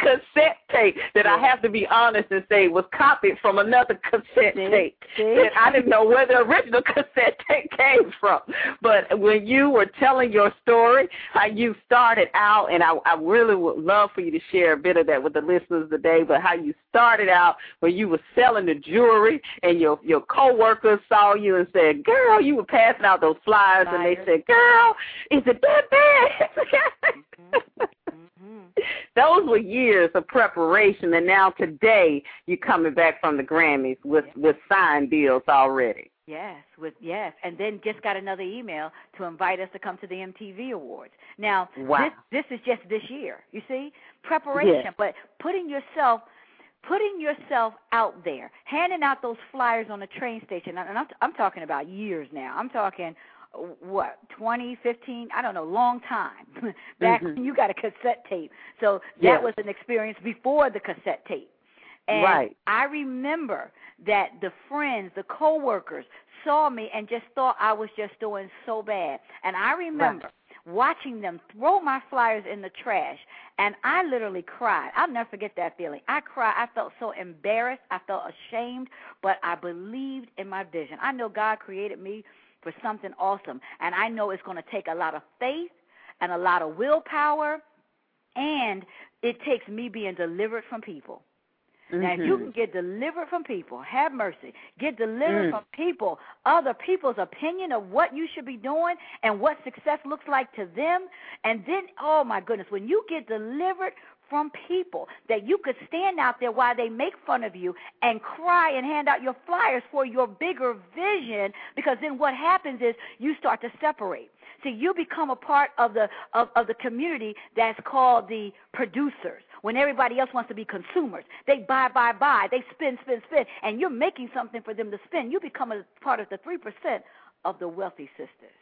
Cassette tape that I have to be honest and say was copied from another cassette tape. That I didn't know where the original cassette tape came from. But when you were telling your story, how you started out, and I, I really would love for you to share a bit of that with the listeners today, but how you started out when you were selling the jewelry and your your coworkers saw you and said, girl, you were passing out those flyers, and they said, girl, is it that bad? Mhm. Those were years of preparation, and now today you're coming back from the Grammys with with signed deals already. Yes, with yes, and then just got another email to invite us to come to the MTV Awards. Now, Wow. this this is just this year. You see, preparation, Yes. but putting yourself putting yourself out there, handing out those flyers on the train station, and I'm I'm talking about years now. I'm talking what twenty, fifteen, I don't know, long time back Mhm. when you got a cassette tape. So that Yes. was an experience before the cassette tape. And Right. I remember that the friends, the coworkers saw me and just thought I was just doing so bad. And I remember watching them throw my flyers in the trash and I literally cried. I'll never forget that feeling. I cried. I felt so embarrassed. I felt ashamed, but I believed in my vision. I know God created me for something awesome, and I know it's going to take a lot of faith and a lot of willpower and it takes me being delivered from people. Now, if you Mhm. can get delivered from people, have mercy. Get delivered Mm. from people, other people's opinion of what you should be doing and what success looks like to them. And then, oh my goodness, when you get delivered from people that you could stand out there while they make fun of you and cry and hand out your flyers for your bigger vision, because then what happens is you start to separate. See, you become a part of the of, of the community that's called the producers. When everybody else wants to be consumers, they buy, buy, buy, they spend, spend, spend, and you're making something for them to spend. You become a part of the three percent of the wealthy sisters.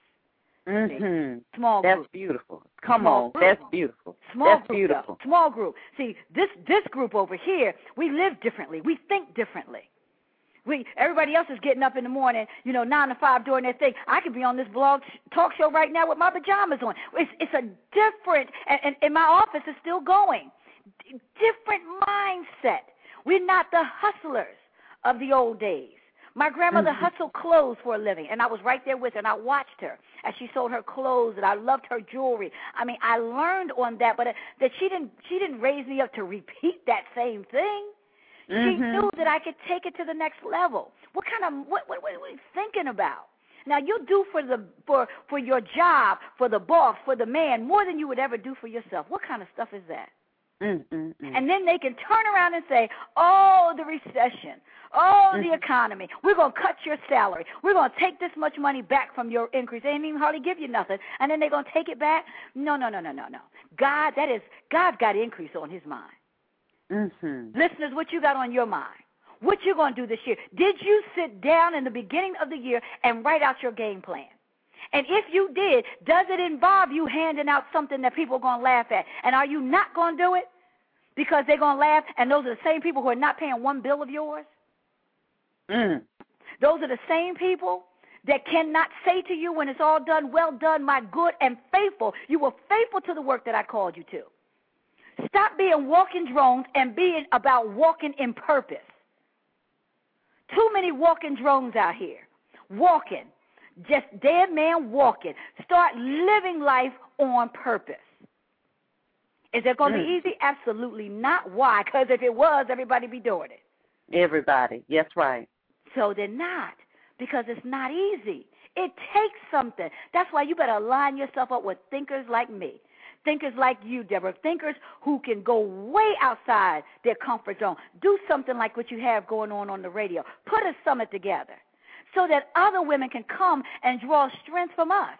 Mhm. Small That's group. beautiful. Come Small on, group. that's beautiful. Small that's group, beautiful. though. Small group. See, this this group over here, we live differently. We think differently. We everybody else is getting up in the morning, you know, nine to five doing their thing. I could be on this blog talk show right now with my pajamas on. It's it's a different, and, and, and my office is still going. D- different mindset. We're not the hustlers of the old days. My grandmother Mhm. hustled clothes for a living, and I was right there with her, and I watched her as she sold her clothes, and I loved her jewelry. I mean, I learned on that, but uh, that she didn't she didn't raise me up to repeat that same thing. She Mhm. knew that I could take it to the next level. What kind of what what what are you thinking about? Now you do for the for for your job, for the boss, for the man more than you would ever do for yourself. What kind of stuff is that? Mm, mm, mm. And then they can turn around and say, "Oh, the recession. Oh, the Mhm. economy. We're going to cut your salary. We're going to take this much money back from your increase. They didn't even hardly give you nothing, and then they're going to take it back. No, no, no, no, no, no. God, that is God's got increase on His mind. Mhm. Listeners, what you got on your mind? What you going to do this year? Did you sit down in the beginning of the year and write out your game plan? And if you did, does it involve you handing out something that people are going to laugh at? And are you not going to do it because they're going to laugh? And those are the same people who are not paying one bill of yours. Mm. Those are the same people that cannot say to you when it's all done, well done, my good and faithful. You were faithful to the work that I called you to. Stop being walking drones and being about walking in purpose. Too many walking drones out here. Walking. Just dead man walking. Start living life on purpose. Is it going to Mm. be easy? Absolutely not. Why? Because if it was, everybody be doing it. Everybody. Yes, right. So they're not because it's not easy. It takes something. That's why you better align yourself up with thinkers like me. Thinkers like you, Deborah. Thinkers who can go way outside their comfort zone. Do something like what you have going on on the radio. Put a summit together so that other women can come and draw strength from us.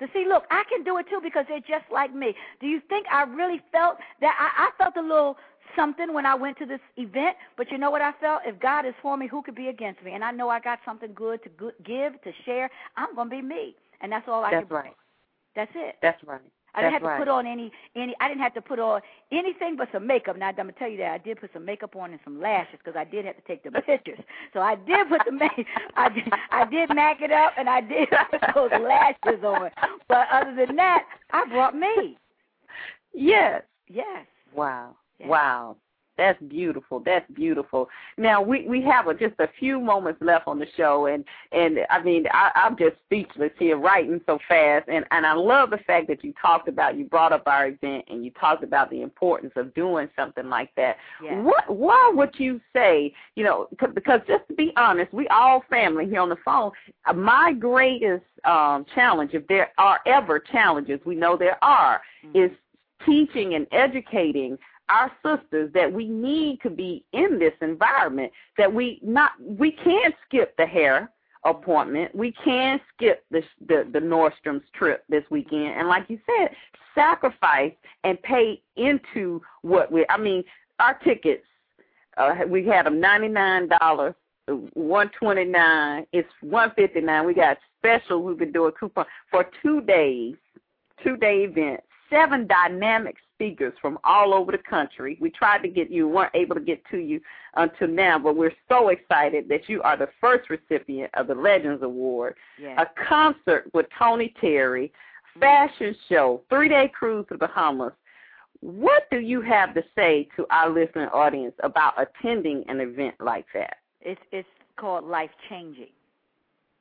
To see, look, I can do it too because they're just like me. Do you think I really felt that? I, I felt a little something when I went to this event, but you know what I felt? If God is for me, who could be against me? And I know I got something good to give, to share. I'm going to be me. And that's all I that's can right. That's it. That's right. I didn't have right. to put on any any. I didn't have to put on anything but some makeup. Now I'm gonna tell you that I did put some makeup on and some lashes because I did have to take the pictures. So I did put the make. I did I did mac it up and I did put those lashes on. But other than that, I brought me. Yes. Yes. Wow. Yes. Wow. That's beautiful. That's beautiful. Now we we have a, just a few moments left on the show, and and I mean I, I'm just speechless here, writing so fast, and and I love the fact that you talked about you brought up our event and you talked about the importance of doing something like that. Yes. What why would you say? You know, because just to be honest, we all family here on the phone. My greatest um, challenge, if there are ever challenges, we know there are, mm-hmm. is teaching and educating our sisters that we need to be in this environment that we not we can't skip the hair appointment. We can skip the the, the Nordstrom's trip this weekend. And like you said sacrifice and pay into what we I mean our tickets uh we had them ninety nine dollars one twenty nine it's one fifty nine we got special we've been doing coupon for two days two day event seven dynamic speakers from all over the country. We tried to get you, weren't able to get to you until now, but we're so excited that you are the first recipient of the Legends Award. Yes. A concert with Tony Terry, fashion show, three day cruise to Bahamas. What do you have to say to our listening audience about attending an event like that? It's it's called life changing.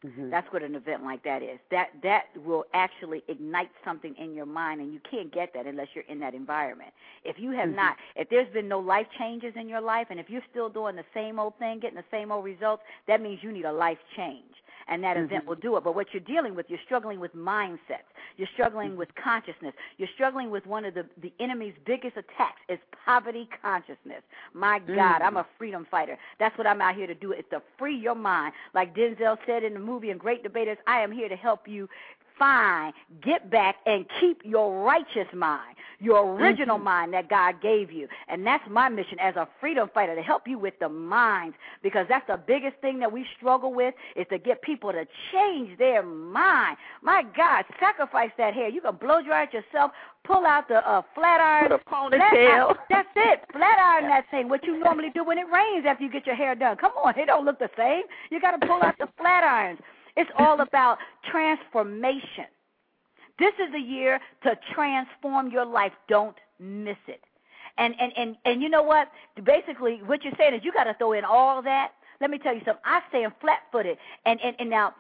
Mm-hmm. That's what an event like that is. That that will actually ignite something in your mind, and you can't get that unless you're in that environment. If you have mm-hmm. not, if there's been no life changes in your life, and if you're still doing the same old thing, getting the same old results, that means you need a life change and that mm-hmm. event will do it. But what you're dealing with, you're struggling with mindsets. You're struggling mm-hmm. with consciousness. You're struggling with one of the the enemy's biggest attacks is poverty consciousness. My God, mm-hmm. I'm a freedom fighter. That's what I'm out here to do. Is to free your mind, like Denzel said in the movie and Great Debaters. I am here to help you find, get back, and keep your righteous mind, your original mm-hmm. mind that God gave you. And that's my mission as a freedom fighter to help you with the minds because that's the biggest thing that we struggle with is to get people to change their mind. My God, sacrifice that hair. You can blow dry it yourself, pull out the uh, flat iron. Put a ponytail. that's it. Flat iron that thing. What you normally do when it rains after you get your hair done. Come on, it don't look the same. You got to pull out the flat irons. It's all about transformation. This is the year to transform your life. Don't miss it. And and and and you know what? Basically, what you're saying is you got to throw in all that. Let me tell you something. I stand flat-footed, and and and now.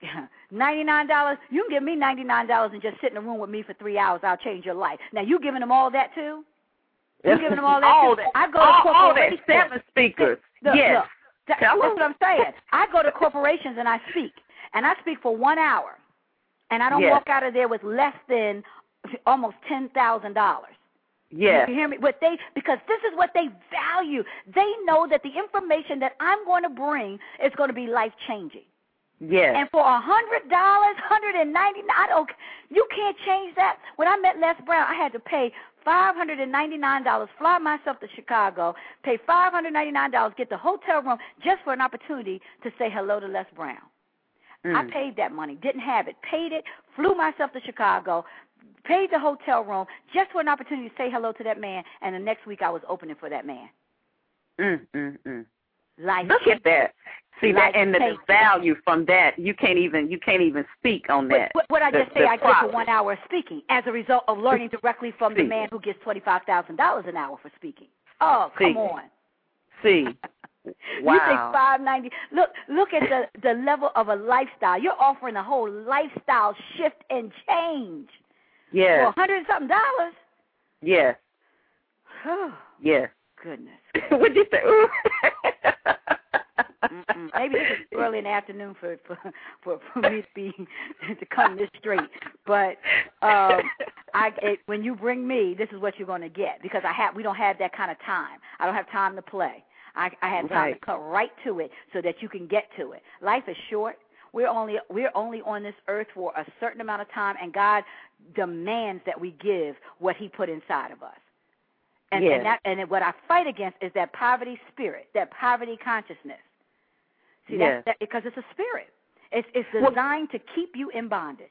Ninety-nine dollars. You can give me ninety-nine dollars and just sit in a room with me for three hours. I'll change your life. Now you giving them all that too? You giving them all that all too? That, I go all, to all that seven speakers. Look, yes. Look, that's what I'm saying. I go to corporations and I speak, and I speak for one hour, and I don't Yes. walk out of there with less than almost ten thousand dollars. Yes. You hear me? What they because this is what they value. They know that the information that I'm going to bring is going to be life changing. Yes. And for a hundred dollars, hundred and ninety nine, I don't. You can't change that. When I met Les Brown, I had to pay five hundred and ninety nine dollars, fly myself to Chicago, pay five hundred ninety nine dollars, get the hotel room just for an opportunity to say hello to Les Brown. I Mm. paid that money, didn't have it, paid it, flew myself to Chicago, paid the hotel room just for an opportunity to say hello to that man, and the next week I was opening for that man. Mm, mm, mm. Life Look at that. See that and the, the value from that. You can't even you can't even speak on that. what, what I The- just say, the I profit. for one hour of speaking as a result of learning directly from the man who gets twenty five thousand dollars an hour for speaking. Oh, come See. on. See. You think five ninety? Look, look at the the level of a lifestyle. You're offering a whole lifestyle shift and change Yeah. for a hundred something dollars. Yes. Oh, Yes. goodness. What'd you say? Maybe this is early in the afternoon for for for, for me to be to come this straight. But um I it, when you bring me, this is what you're going to get because I have we don't have that kind of time. I don't have time to play. I I have time Right. to cut right to it so that you can get to it. Life is short. We're only we're only on this earth for a certain amount of time, and God demands that we give what He put inside of us. And, yes. and that and what I fight against is that poverty spirit, that poverty consciousness. See yes. that, that because it's a spirit. It's it's designed well, to keep you in bondage.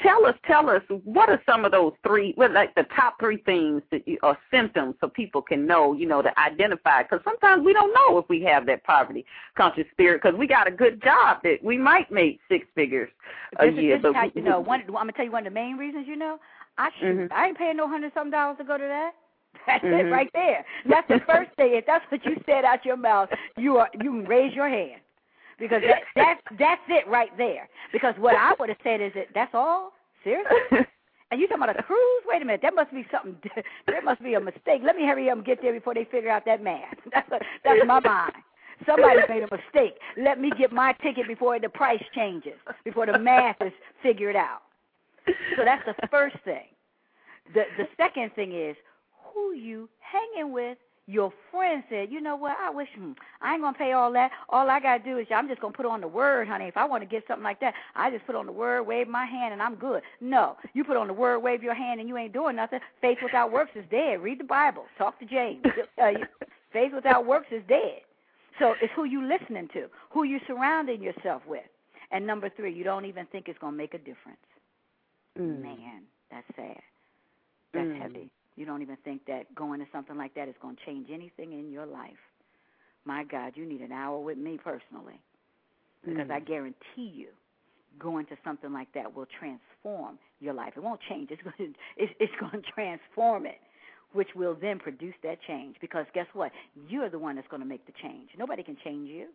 Tell us, tell us, what are some of those three, well, like the top three things that you, or symptoms so people can know, you know, to identify? Because sometimes we don't know if we have that poverty conscious spirit because we got a good job that we might make six figures a this year. Is, this but how you know. One, I'm gonna tell you one of the main reasons. You know, I mm-hmm. I ain't paying no hundred some dollars to go to that. That's mm-hmm. it right there. That's the first thing. If that's what you said out your mouth, you are you can raise your hand because that, that's that's it right there. Because what I would have said is that that's all. Seriously? and you talking about a cruise? Wait a minute, that must be something. there must be a mistake. Let me hurry up and get there before they figure out that math. That's a, that's my mind. Somebody made a mistake. Let me get my ticket before the price changes, before the math is figured out. So that's the first thing. The the second thing is who you hanging with your friend said, you know what, I wish hmm, I ain't gonna pay all that. All I gotta do is I'm just gonna put on the word, honey. If I want to get something like that, I just put on the word, wave my hand, and I'm good. No, you put on the word, wave your hand, and you ain't doing nothing. Faith without works is dead. Read the Bible. Talk to James. Uh, faith without works is dead. So it's who you listening to, who you surrounding yourself with. And number three, you don't even think it's gonna make a difference. Mm. Man, that's sad. That's mm. heavy. You don't even think that going to something like that is going to change anything in your life. My God, you need an hour with me personally. Because mm. I guarantee you, going to something like that will transform your life. It won't change. It's going to, it's, it's going to transform it, which will then produce that change. Because guess what? You're the one that's going to make the change. Nobody can change you.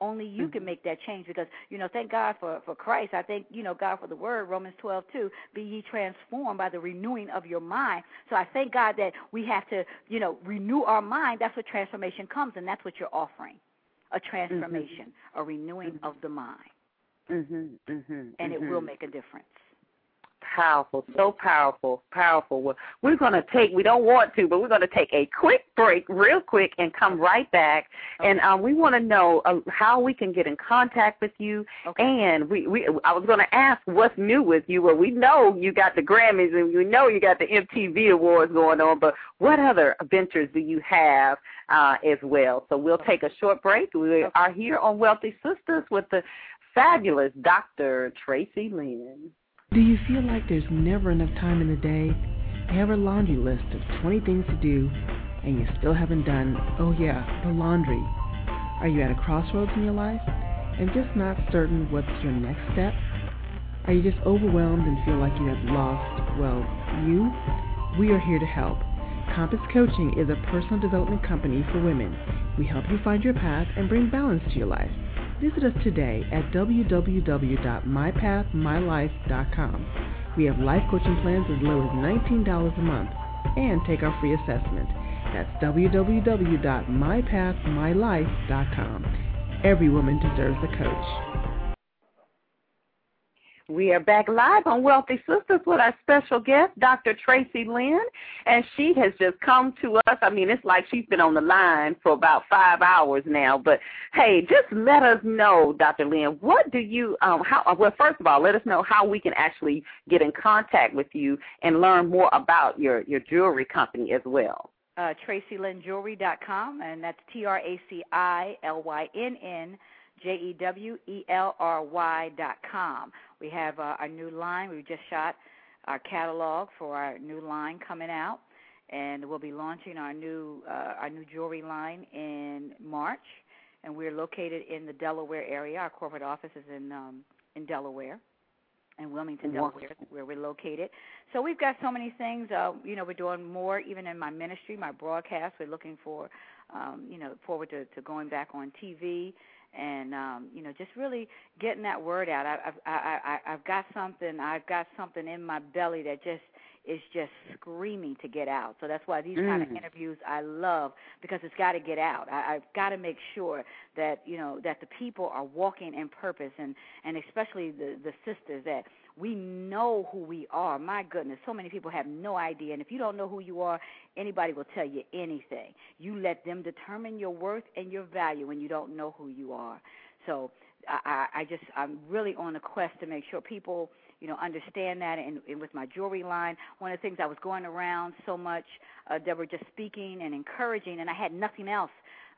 Only you mm-hmm. can make that change because you know. Thank God for for Christ. I thank you know God for the Word. Romans twelve two. Be ye transformed by the renewing of your mind. So I thank God that we have to you know renew our mind. That's what transformation comes, and that's what you're offering, a transformation, mm-hmm. a renewing mm-hmm. of the mind, mm-hmm. Mm-hmm. and it will make a difference powerful, so powerful, powerful. Well, we're going to take, we don't want to, but we're going to take a quick break, real quick, and come right back. Okay. And um, we want to know uh, how we can get in contact with you. Okay. And we, we, I was going to ask what's new with you. Well, we know you got the Grammys and we know you got the MTV Awards going on, but what other ventures do you have uh, as well? So we'll take a short break. We are here on Wealthy Sistas with the fabulous Dr. Traci Lynn. Do you feel like there's never enough time in the day? You have a laundry list of 20 things to do, and you still haven't done, oh yeah, the laundry. Are you at a crossroads in your life and just not certain what's your next step? Are you just overwhelmed and feel like you have lost, well, you? We are here to help. Compass Coaching is a personal development company for women. We help you find your path and bring balance to your life. Visit us today at www.mypathmylife.com. We have life coaching plans as low as $19 a month and take our free assessment. That's www.mypathmylife.com. Every woman deserves a coach. We are back live on Wealthy Sistas with our special guest, Dr. Traci Lynn, and she has just come to us. I mean, it's like she's been on the line for about five hours now. But hey, just let us know, Dr. Lynn, what do you? Um, how? Well, first of all, let us know how we can actually get in contact with you and learn more about your your jewelry company as well. Uh, TraciLynnJewelry.com, and that's T R A C I L Y N N J E W E L R Y dot com. We have uh, our new line. We just shot our catalog for our new line coming out, and we'll be launching our new uh, our new jewelry line in March. And we're located in the Delaware area. Our corporate office is in um, in Delaware, in Wilmington, Delaware, where we're located. So we've got so many things. Uh, you know, we're doing more even in my ministry, my broadcast. We're looking for, um, you know, forward to, to going back on TV and um, you know, just really getting that word out. I, I've I, I, I've got something. I've got something in my belly that just is just screaming to get out. So that's why these mm. kind of interviews I love because it's got to get out. I, I've got to make sure that you know that the people are walking in purpose, and and especially the the sisters that we know who we are. My goodness, so many people have no idea. And if you don't know who you are, anybody will tell you anything. You let them determine your worth and your value when you don't know who you are. So I, I just I'm really on a quest to make sure people you know understand that and, and with my jewelry line one of the things i was going around so much uh were just speaking and encouraging and i had nothing else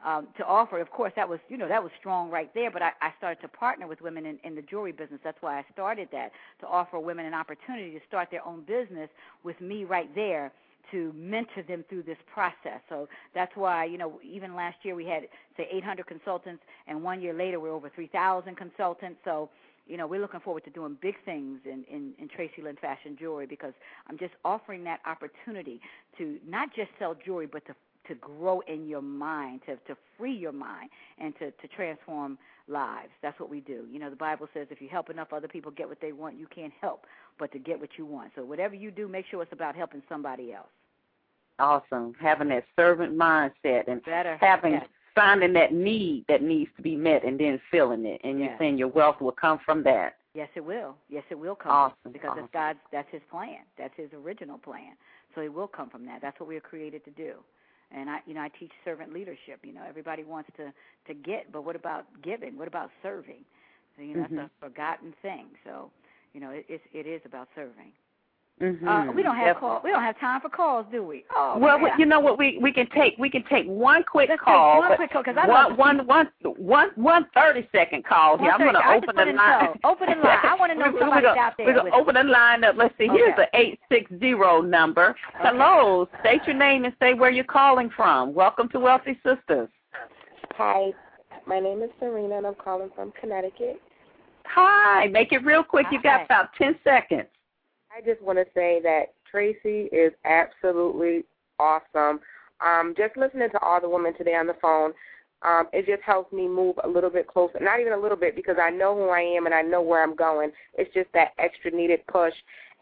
um, to offer. Of course, that was you know that was strong right there. But I, I started to partner with women in, in the jewelry business. That's why I started that to offer women an opportunity to start their own business with me right there to mentor them through this process. So that's why, you know, even last year we had say 800 consultants, and one year later we're over 3,000 consultants. So, you know, we're looking forward to doing big things in, in, in Traci Lynn Fashion Jewelry because I'm just offering that opportunity to not just sell jewelry, but to to grow in your mind, to to free your mind, and to to transform lives. That's what we do. You know, the Bible says if you help enough other people get what they want, you can't help but to get what you want. So whatever you do, make sure it's about helping somebody else awesome. Having that servant mindset and Better. having yes. finding that need that needs to be met and then filling it. And yes. you're saying your wealth will come from that. Yes, it will. Yes, it will come. Awesome. Because awesome. that's God's. That's His plan. That's His original plan. So it will come from that. That's what we are created to do. And I, you know, I teach servant leadership. You know, everybody wants to to get, but what about giving? What about serving? So, you know, mm-hmm. that's a forgotten thing. So, you know, it, it's it is about serving. Mm-hmm. Uh, we don't have call. We don't have time for calls, do we? Oh, well, man. you know what? We we can take we can take one quick Let's call. Take one quick call because I one, love one, one, one, one thirty second call here. I'm going to open the line. Open the line. I want to know somebody's gonna, out there. We're going to open the line up. Let's see. Okay. Here's the eight six zero number. Okay. Hello. State your name and say where you're calling from. Welcome to Wealthy Sistas. Hi, my name is Serena and I'm calling from Connecticut. Hi. Make it real quick. You got about ten seconds. I just want to say that Traci is absolutely awesome. Um, just listening to all the women today on the phone, um, it just helps me move a little bit closer. Not even a little bit because I know who I am and I know where I'm going. It's just that extra needed push.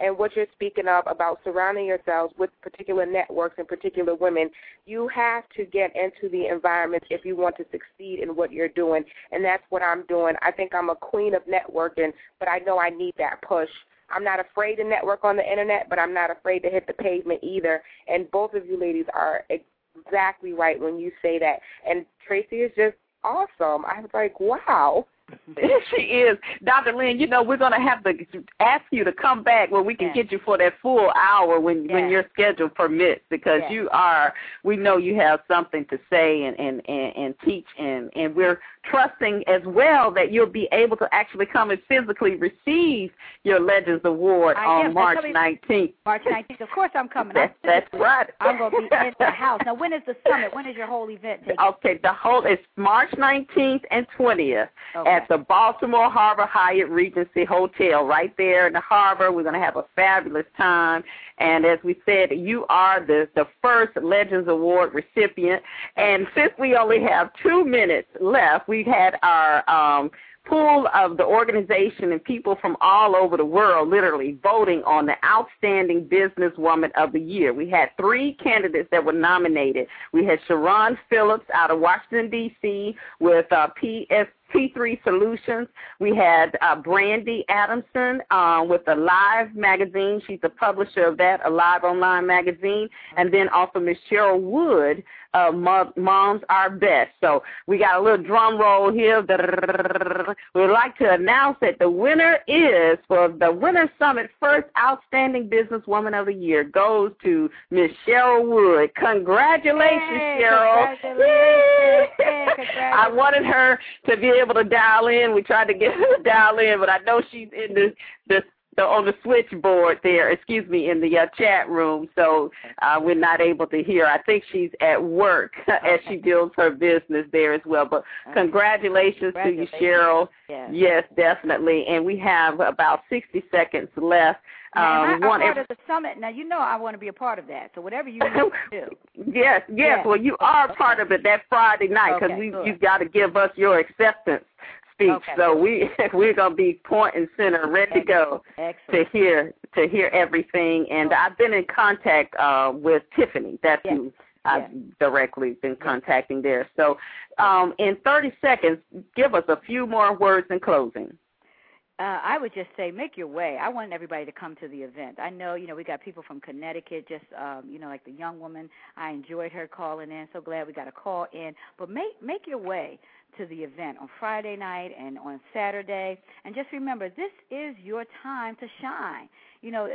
And what you're speaking of about surrounding yourselves with particular networks and particular women, you have to get into the environment if you want to succeed in what you're doing. And that's what I'm doing. I think I'm a queen of networking, but I know I need that push. I'm not afraid to network on the internet, but I'm not afraid to hit the pavement either. And both of you ladies are exactly right when you say that. And Traci is just awesome. I was like, wow. she is. Dr. Lynn, you know, we're going to have to ask you to come back where we can Yes. get you for that full hour when when your schedule permits because Yes. you are, we know you have something to say and, and, and, and teach and, and we're trusting as well that you'll be able to actually come and physically receive your Legends Award I on am. March 19th. March 19th. Of course, I'm coming. That's, I'm, that's right. I'm going to be in the house. Now, when is the summit? When is your whole event taking? Okay, the whole it's March 19th and 20th Okay. at the Baltimore Harbor Hyatt Regency Hotel, right there in the harbor. We're going to have a fabulous time. And as we said, you are the the first Legends Award recipient. And since we only have two minutes left, we had our um, pool of the organization and people from all over the world literally voting on the outstanding businesswoman of the year. We had three candidates that were nominated. We had Sharon Phillips out of Washington D.C. with uh, PS P3 Solutions. We had uh, Brandy Adamson uh, with the Live magazine. She's the publisher of that, a live online magazine. And then also Miss Cheryl Wood Uh, of Moms Are Best. So we got a little drum roll here. We'd like to announce that the winner is for the Winner's Summit First Outstanding Businesswoman of the Year goes to Miss Cheryl Wood. Congratulations, Hey, Cheryl. congratulations. Yay! Hey, I wanted her to be able to dial in. We tried to get her to dial in, but I know she's in the the, the on the switchboard there. Excuse me, in the uh, chat room, so uh, we're not able to hear. I think she's at work as she builds her business there as well. But congratulations, to you, Cheryl. Yes. Yes, definitely. And we have about 60 seconds left. Now, Um, I a one- part of the summit? Now, you know I want to be a part of that. So whatever you do. Yes, yes. Yeah. Well, you are part of it that Friday night because Okay, we you've got to give us your acceptance speech. Okay. So we we're gonna be point and center, ready to go to hear to hear everything. And I've been in contact uh, with Tiffany. That's Yes. who I've Yes. directly been contacting there. So um, in 30 seconds, give us a few more words in closing. Uh, I would just say make your way. I want everybody to come to the event. I know, you know, we got people from Connecticut, just um, you know, like the young woman. I enjoyed her calling in. So glad we got a call in. But make make your way to the event on Friday night and on Saturday. And just remember, this is your time to shine. You know,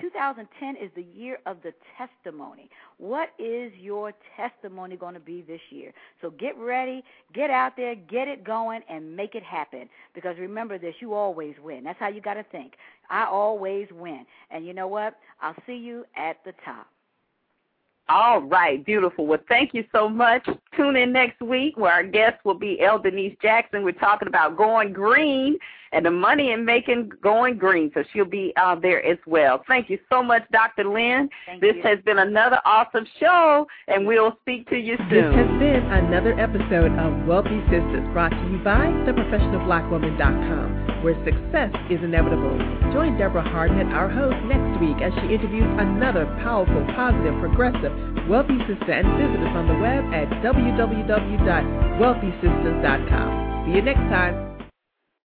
2010 is the year of the testimony. What is your testimony going to be this year? So get ready, get out there, get it going, and make it happen. Because remember this, you always win. That's how you got to think. I always win. And you know what? I'll see you at the top. All right, beautiful. Well, thank you so much. Tune in next week where our guest will be El Denise Jackson. We're talking about going green and the money in making going green. So she'll be uh, there as well. Thank you so much, Dr. Lynn. Thank this you. has been another awesome show, and we'll speak to you soon. This has been another episode of Wealthy Sistas brought to you by theprofessionalblackwoman.com, where success is inevitable. Join Deborah Hardnett, our host, next week as she interviews another powerful, positive, progressive, wealthy sister and visit us on the web at www.wealthysistas.com. See you next time.